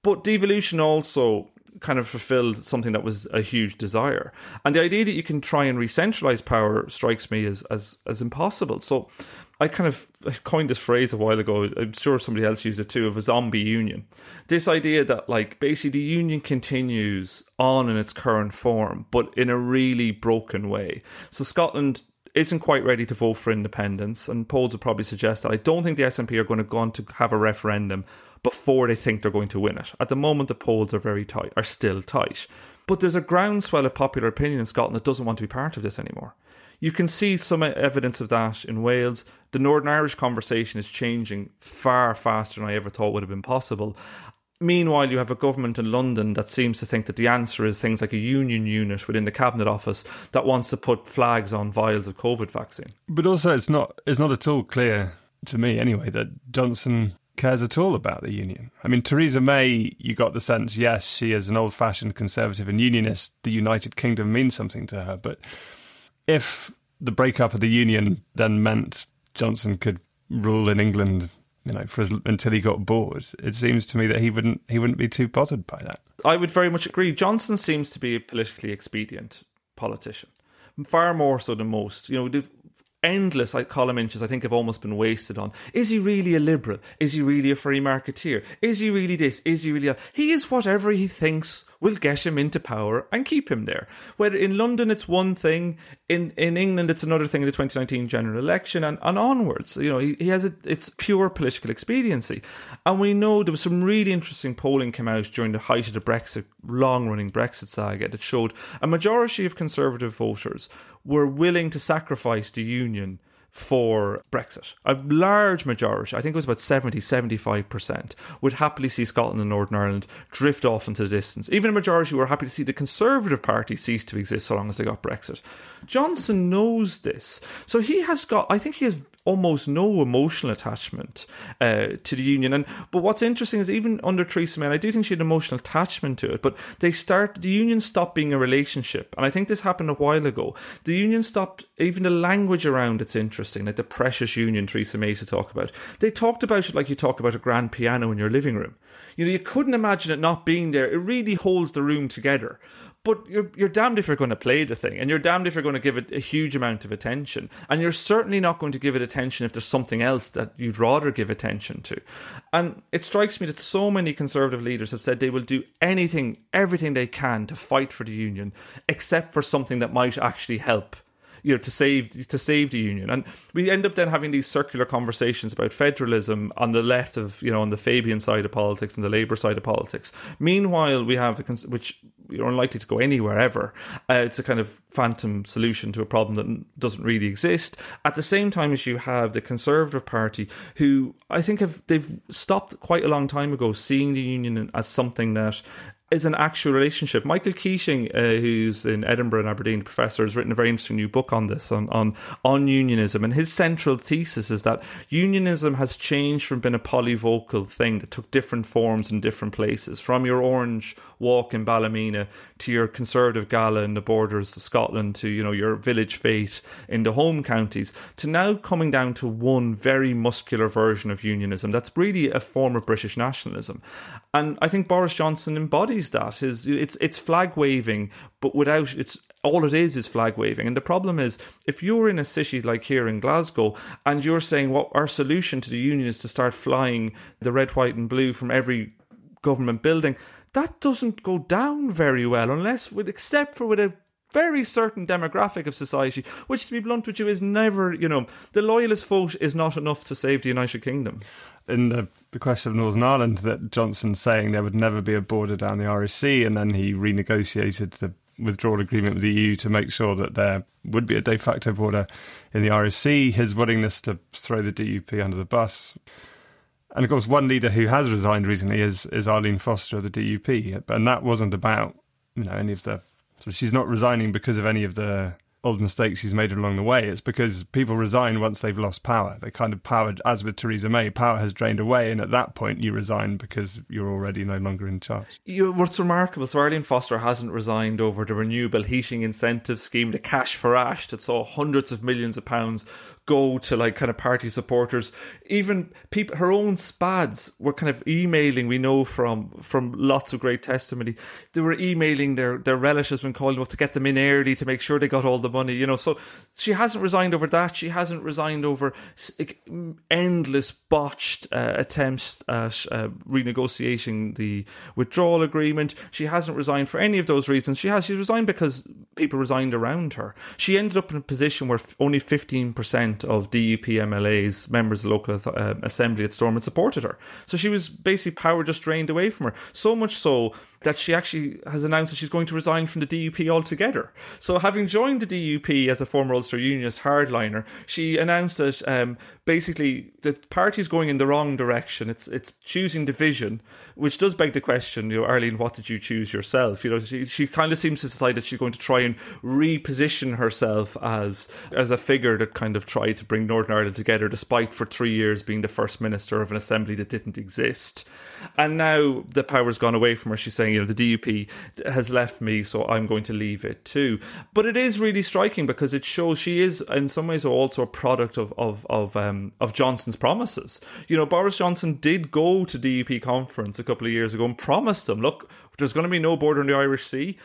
Speaker 3: But devolution also kind of fulfilled something that was a huge desire. And the idea that you can try and re-centralize power strikes me as as as impossible. So I kind of coined this phrase a while ago. I'm sure somebody else used it too of a zombie union. This idea that like basically the union continues on in its current form, but in a really broken way. So Scotland isn't quite ready to vote for independence, and polls would probably suggest that. I don't think the SNP are going to go on to have a referendum before they think they're going to win it. At the moment, the polls are very tight, are still tight. But there's a groundswell of popular opinion in Scotland that doesn't want to be part of this anymore. You can see some evidence of that in Wales. The Northern Irish conversation is changing far faster than I ever thought would have been possible. Meanwhile, you have a government in London that seems to think that the answer is things like a union unit within the cabinet office that wants to put flags on vials of COVID vaccine.
Speaker 2: But also, it's not it's not at all clear to me, anyway, that Johnson cares at all about the union. I mean, Theresa May, you got the sense, yes, she is an old fashioned conservative and unionist. The United Kingdom means something to her. But if the breakup of the union then meant Johnson could rule in England, you know, for as, until he got bored, it seems to me that he wouldn't he wouldn't be too bothered by that.
Speaker 3: I would very much agree. Johnson seems to be a politically expedient politician, far more so than most. You know, the endless like column inches I think have almost been wasted on. Is he really a liberal? Is he really a free marketeer? Is he really this? Is he really a... He is whatever he thinks will get him into power and keep him there. Whether in London it's one thing, in, in England it's another thing in the 2019 general election and, and onwards. You know, he, he has a, it's pure political expediency. And we know there was some really interesting polling came out during the height of the Brexit, long running Brexit saga that showed a majority of conservative voters were willing to sacrifice the union for Brexit. A large majority, I think it was about 70, 75%, would happily see Scotland and Northern Ireland drift off into the distance. Even a majority were happy to see the Conservative Party cease to exist so long as they got Brexit. Johnson knows this. So he has got, I think he has almost no emotional attachment uh, to the union. And but what's interesting is even under Theresa May, I do think she had emotional attachment to it. But they start the union stopped being a relationship, and I think this happened a while ago. The union stopped even the language around it's interesting, like the precious union Theresa May to talk about. They talked about it like you talk about a grand piano in your living room. You know, you couldn't imagine it not being there. It really holds the room together but you're you're damned if you're going to play the thing, and you're damned if you're going to give it a huge amount of attention, and you're certainly not going to give it attention if there's something else that you'd rather give attention to. And it strikes me that so many conservative leaders have said they will do anything, everything they can to fight for the union, except for something that might actually help you know to save to save the union. And we end up then having these circular conversations about federalism on the left of you know on the Fabian side of politics and the Labour side of politics. Meanwhile we have a, which you're unlikely to go anywhere ever. Uh, it's a kind of phantom solution to a problem that doesn't really exist. At the same time as you have the Conservative Party who I think have they've stopped quite a long time ago seeing the union as something that is an actual relationship. Michael Keating, uh, who's in Edinburgh and Aberdeen professor, has written a very interesting new book on this, on, on, on unionism. And his central thesis is that unionism has changed from being a polyvocal thing that took different forms in different places, from your orange walk in Ballymena to your conservative gala in the borders of Scotland to, you know, your village fete in the home counties, to now coming down to one very muscular version of unionism that's really a form of British nationalism. And I think Boris Johnson embodies that is it's it's flag waving, but without it's all it is is flag waving. And the problem is, if you're in a city like here in Glasgow and you're saying what well, our solution to the union is to start flying the red, white, and blue from every government building, that doesn't go down very well unless, with except for with a very certain demographic of society, which, to be blunt with you, is never, you know, the loyalist vote is not enough to save the United Kingdom
Speaker 2: in the, the question of Northern Ireland that Johnson's saying there would never be a border down the Irish Sea, and then he renegotiated the withdrawal agreement with the EU to make sure that there would be a de facto border in the Irish Sea, his willingness to throw the DUP under the bus. And of course, one leader who has resigned recently is, is Arlene Foster of the DUP, and that wasn't about you know any of the. So she's not resigning because of any of the old mistakes she's made along the way. It's because people resign once they've lost power. They kind of power, as with Theresa May, power has drained away, and at that point you resign because you're already no longer in charge.
Speaker 3: You, what's remarkable, so Arlene Foster hasn't resigned over the renewable heating incentive scheme, the cash for ash that saw hundreds of millions of pounds go to like kind of party supporters. Even people, her own spads were kind of emailing. We know from from lots of great testimony, they were emailing their their relatives when calling up to get them in early to make sure they got all the money. You know, so she hasn't resigned over that. She hasn't resigned over endless botched uh, attempts at uh, renegotiating the withdrawal agreement. She hasn't resigned for any of those reasons. She has. She resigned because people resigned around her. She ended up in a position where only fifteen percent of DUP MLAs, members of local uh, assembly at Stormont, supported her. So she was basically power just drained away from her. So much so that she actually has announced that she's going to resign from the DUP altogether. So, having joined the DUP as a former Ulster Unionist hardliner, she announced that um, basically the party is going in the wrong direction. It's it's choosing division, which does beg the question, you know, Arlene, what did you choose yourself? You know, she, she kind of seems to decide that she's going to try and reposition herself as as a figure that kind of tried to bring Northern Ireland together, despite for three years being the first minister of an assembly that didn't exist. And now the power's gone away from her. She's saying, you know, the DUP has left me, so I'm going to leave it too. But it is really striking because it shows she is, in some ways, also a product of of of um, of Johnson's promises. You know, Boris Johnson did go to DUP conference a couple of years ago and promised them, look, there's going to be no border in the Irish Sea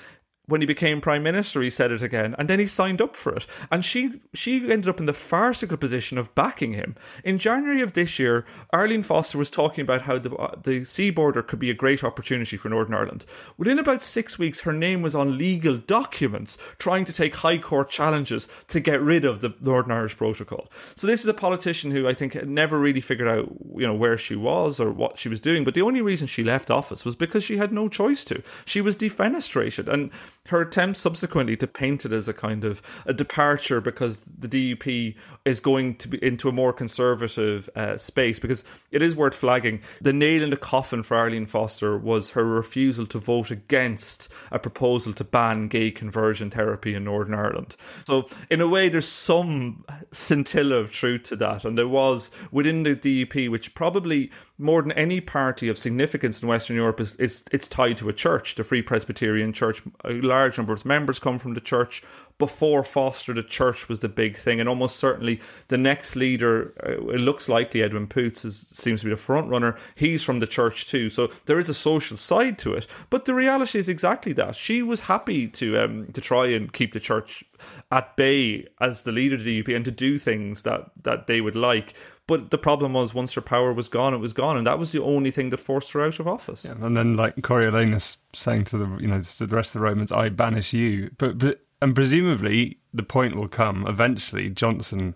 Speaker 3: when he became prime minister, he said it again, and then he signed up for it. And she she ended up in the farcical position of backing him. In January of this year, Arlene Foster was talking about how the uh, the sea border could be a great opportunity for Northern Ireland. Within about six weeks, her name was on legal documents trying to take High Court challenges to get rid of the Northern Irish Protocol. So this is a politician who I think never really figured out you know where she was or what she was doing. But the only reason she left office was because she had no choice to. She was defenestrated and her attempt subsequently to paint it as a kind of a departure because the DUP is going to be into a more conservative uh, space. Because it is worth flagging the nail in the coffin for Arlene Foster was her refusal to vote against a proposal to ban gay conversion therapy in Northern Ireland. So, in a way, there's some scintilla of truth to that. And there was within the DUP, which probably more than any party of significance in Western Europe is, is it's tied to a church, the Free Presbyterian Church. A large number of its members come from the church. Before Foster, the church was the big thing, and almost certainly the next leader, uh, it looks likely Edwin Poots is, seems to be the front runner. He's from the church too, so there is a social side to it. But the reality is exactly that. She was happy to um, to try and keep the church at bay as the leader of the UP and to do things that that they would like but the problem was once her power was gone, it was gone, and that was the only thing that forced her out of office.
Speaker 2: Yeah, and then like Coriolanus saying to the you know to the rest of the Romans, "I banish you." But but and presumably the point will come eventually. Johnson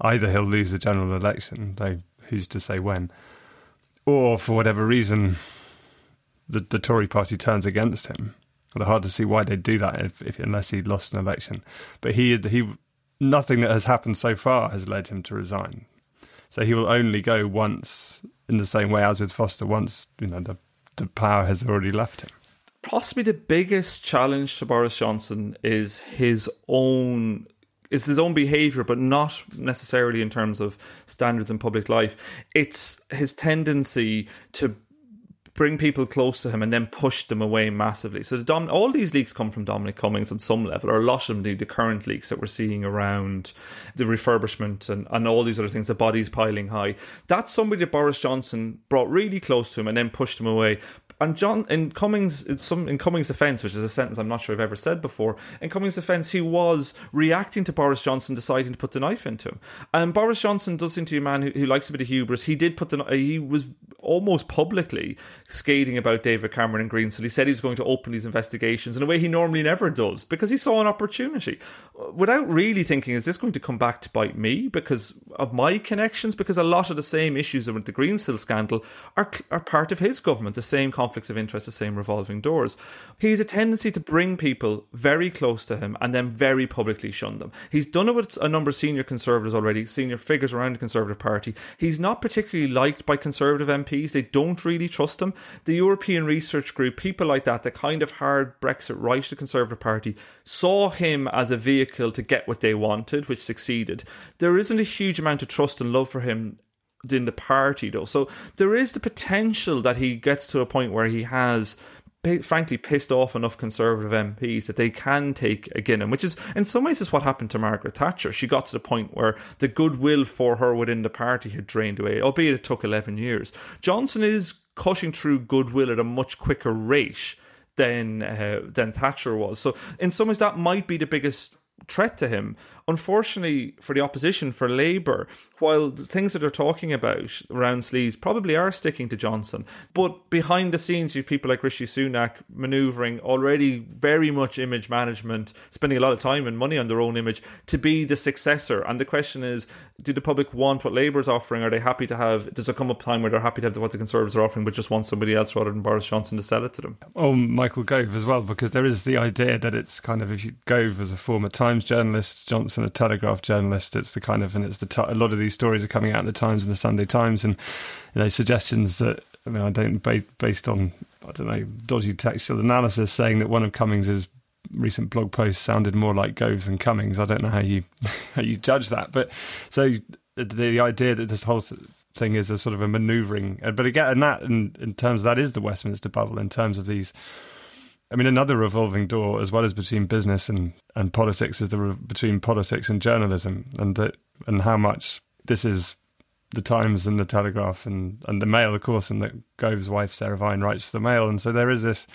Speaker 2: either he'll lose the general election, though who's to say when, or for whatever reason, the the Tory party turns against him. It's hard to see why they'd do that if, if unless he lost an election. But he he nothing that has happened so far has led him to resign. So he will only go once in the same way as with Foster, once you know the the power has already left him.
Speaker 3: Possibly the biggest challenge to Boris Johnson is his own is his own behavior, but not necessarily in terms of standards in public life. It's his tendency to bring people close to him and then push them away massively. So the Dom- all these leaks come from Dominic Cummings on some level, or a lot of them do. The current leaks that we're seeing around the refurbishment and, and all these other things, the bodies piling high. That's somebody that Boris Johnson brought really close to him and then pushed him away and John in Cummings in some in Cummings' defence, which is a sentence I'm not sure I've ever said before, in Cummings' defence, he was reacting to Boris Johnson deciding to put the knife into him. And Boris Johnson does seem to be a man who, who likes a bit of hubris. He did put the he was almost publicly skating about David Cameron and Greensill. He said he was going to open these investigations in a way he normally never does because he saw an opportunity, without really thinking, is this going to come back to bite me because of my connections? Because a lot of the same issues with the Greensill scandal are are part of his government. The same conflicts of interest, the same revolving doors. He has a tendency to bring people very close to him and then very publicly shun them. He's done it with a number of senior conservatives already, senior figures around the Conservative Party. He's not particularly liked by Conservative MPs. They don't really trust him. The European Research Group, people like that, the kind of hard Brexit right, the Conservative Party, saw him as a vehicle to get what they wanted, which succeeded. There isn't a huge amount of trust and love for him in the party, though. So there is the potential that he gets to a point where he has frankly pissed off enough Conservative MPs that they can take a Guinean, which is in some ways is what happened to Margaret Thatcher. She got to the point where the goodwill for her within the party had drained away, albeit it took 11 years. Johnson is cutting through goodwill at a much quicker rate than uh, than Thatcher was. So in some ways that might be the biggest threat to him. Unfortunately for the opposition, for Labour, while the things that they're talking about around sleeves probably are sticking to Johnson, but behind the scenes, you have people like Rishi Sunak manoeuvring already very much image management, spending a lot of time and money on their own image to be the successor. And the question is, do the public want what Labour is offering? Are they happy to have? Does there come a time where they're happy to have what the Conservatives are offering, but just want somebody else rather than Boris Johnson to sell it to them?
Speaker 2: Or Michael Gove as well, because there is the idea that it's kind of if you Gove as a former Times journalist, Johnson a Telegraph journalist. It's the kind of and it's the a lot of these stories are coming out in the Times and the Sunday Times, and you know suggestions that I mean I don't based on I don't know dodgy textual analysis saying that one of Cummings's recent blog posts sounded more like Gove than Cummings. I don't know how you how you judge that, but so the, the idea that this whole thing is a sort of a manoeuvring, but again, and that in, in terms of that is the Westminster bubble in terms of these I mean, another revolving door, as well as between business and, and politics, is the re- between politics and journalism, and that and how much this is the Times and the Telegraph and, and the Mail, of course, and that Gove's wife Sarah Vine writes the Mail, and so there is this,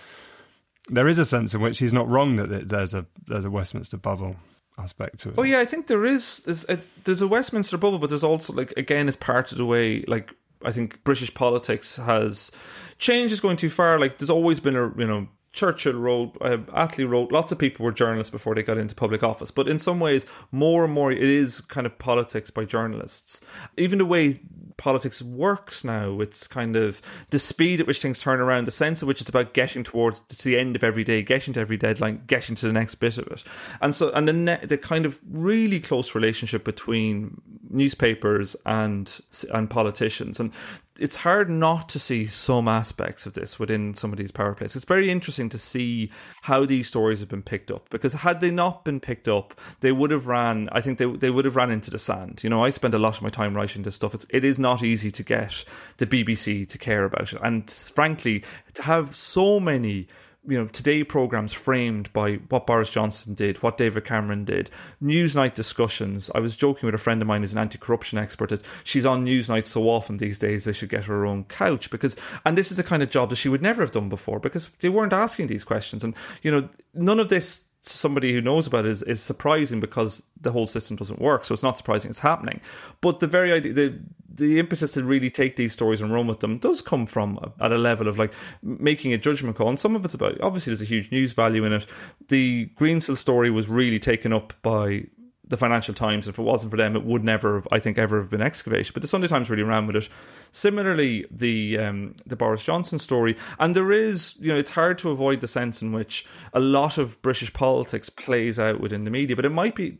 Speaker 2: there is a sense in which he's not wrong that there's a there's a Westminster bubble aspect to it.
Speaker 3: Oh yeah, I think there is. There's a, there's a Westminster bubble, but there's also like again, it's part of the way like I think British politics has change is going too far. Like there's always been a you know Churchill wrote, uh, Attlee wrote, lots of people were journalists before they got into public office. But in some ways, more and more, it is kind of politics by journalists. Even the way politics works now, it's kind of the speed at which things turn around, the sense of which it's about getting towards to the end of every day, getting to every deadline, getting to the next bit of it. And so, and the, ne- the kind of really close relationship between newspapers and and politicians and it's hard not to see some aspects of this within some of these power plays. It's very interesting to see how these stories have been picked up because had they not been picked up, they would have ran. I think they they would have ran into the sand. You know, I spend a lot of my time writing this stuff. It's it is not easy to get the BBC to care about it, and frankly, to have so many you know today programs framed by what Boris Johnson did, what David Cameron did, Newsnight discussions. I was joking with a friend of mine who's an anti-corruption expert that she's on Newsnight so often these days they should get her own couch because and this is the kind of job that she would never have done before because they weren't asking these questions and you know none of this somebody who knows about it is, is surprising because the whole system doesn't work. So it's not surprising it's happening. But the very idea, the the impetus to really take these stories and run with them does come from at a level of like making a judgment call. And some of it's about obviously there's a huge news value in it. The Greensill story was really taken up by the Financial Times. If it wasn't for them, it would never, have, I think, ever have been excavated. But the Sunday Times really ran with it. Similarly, the um, the Boris Johnson story, and there is, you know, it's hard to avoid the sense in which a lot of British politics plays out within the media. But it might be,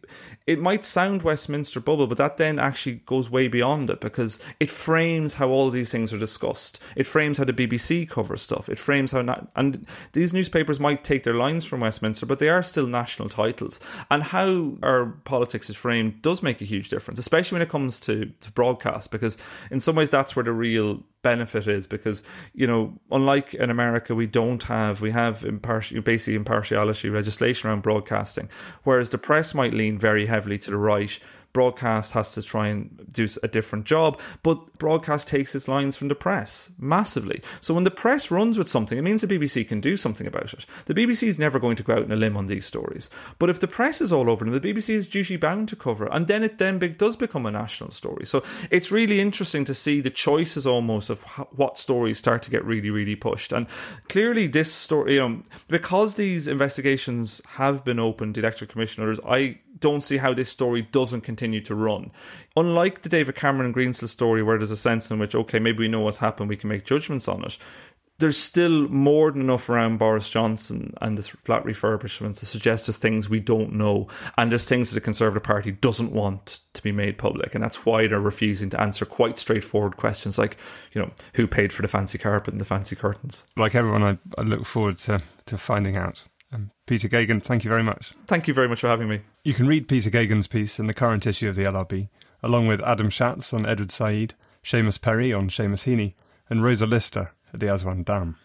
Speaker 3: it might sound Westminster bubble, but that then actually goes way beyond it because it frames how all these things are discussed. It frames how the BBC covers stuff. It frames how, not, and these newspapers might take their lines from Westminster, but they are still national titles. And how our politics is framed does make a huge difference, especially when it comes to, to broadcast, because in some ways that's where the real benefit is because you know unlike in america we don't have we have impartial basically impartiality legislation around broadcasting whereas the press might lean very heavily to the right broadcast has to try and do a different job, but broadcast takes its lines from the press massively. So when the press runs with something, it means the BBC can do something about it. The BBC is never going to go out on a limb on these stories. But if the press is all over them, the BBC is duty bound to cover it, and then it then does become a national story. So it's really interesting to see the choices almost of what stories start to get really, really pushed. And clearly, this story, you know, because these investigations have been opened, the electoral commissioners, I don't see how this story doesn't continue to run. Unlike the David Cameron Greensill story, where there's a sense in which, okay, maybe we know what's happened, we can make judgments on it. there's still more than enough around Boris Johnson and this flat refurbishment to suggest there's things we don't know, and there's things that the Conservative Party doesn't want to be made public, and that's why they're refusing to answer quite straightforward questions like, you know, who paid for the fancy carpet and the fancy curtains.
Speaker 2: Like everyone, I, I look forward to, to finding out. Um, Peter Geoghegan, thank you very much.
Speaker 3: Thank you very much for having me.
Speaker 2: You can read Peter Geoghegan's piece in the current issue of the LRB, along with Adam Shatz on Edward Said, Seamus Perry on Seamus Heaney, and Rosa Lyster at the Aswan Dam.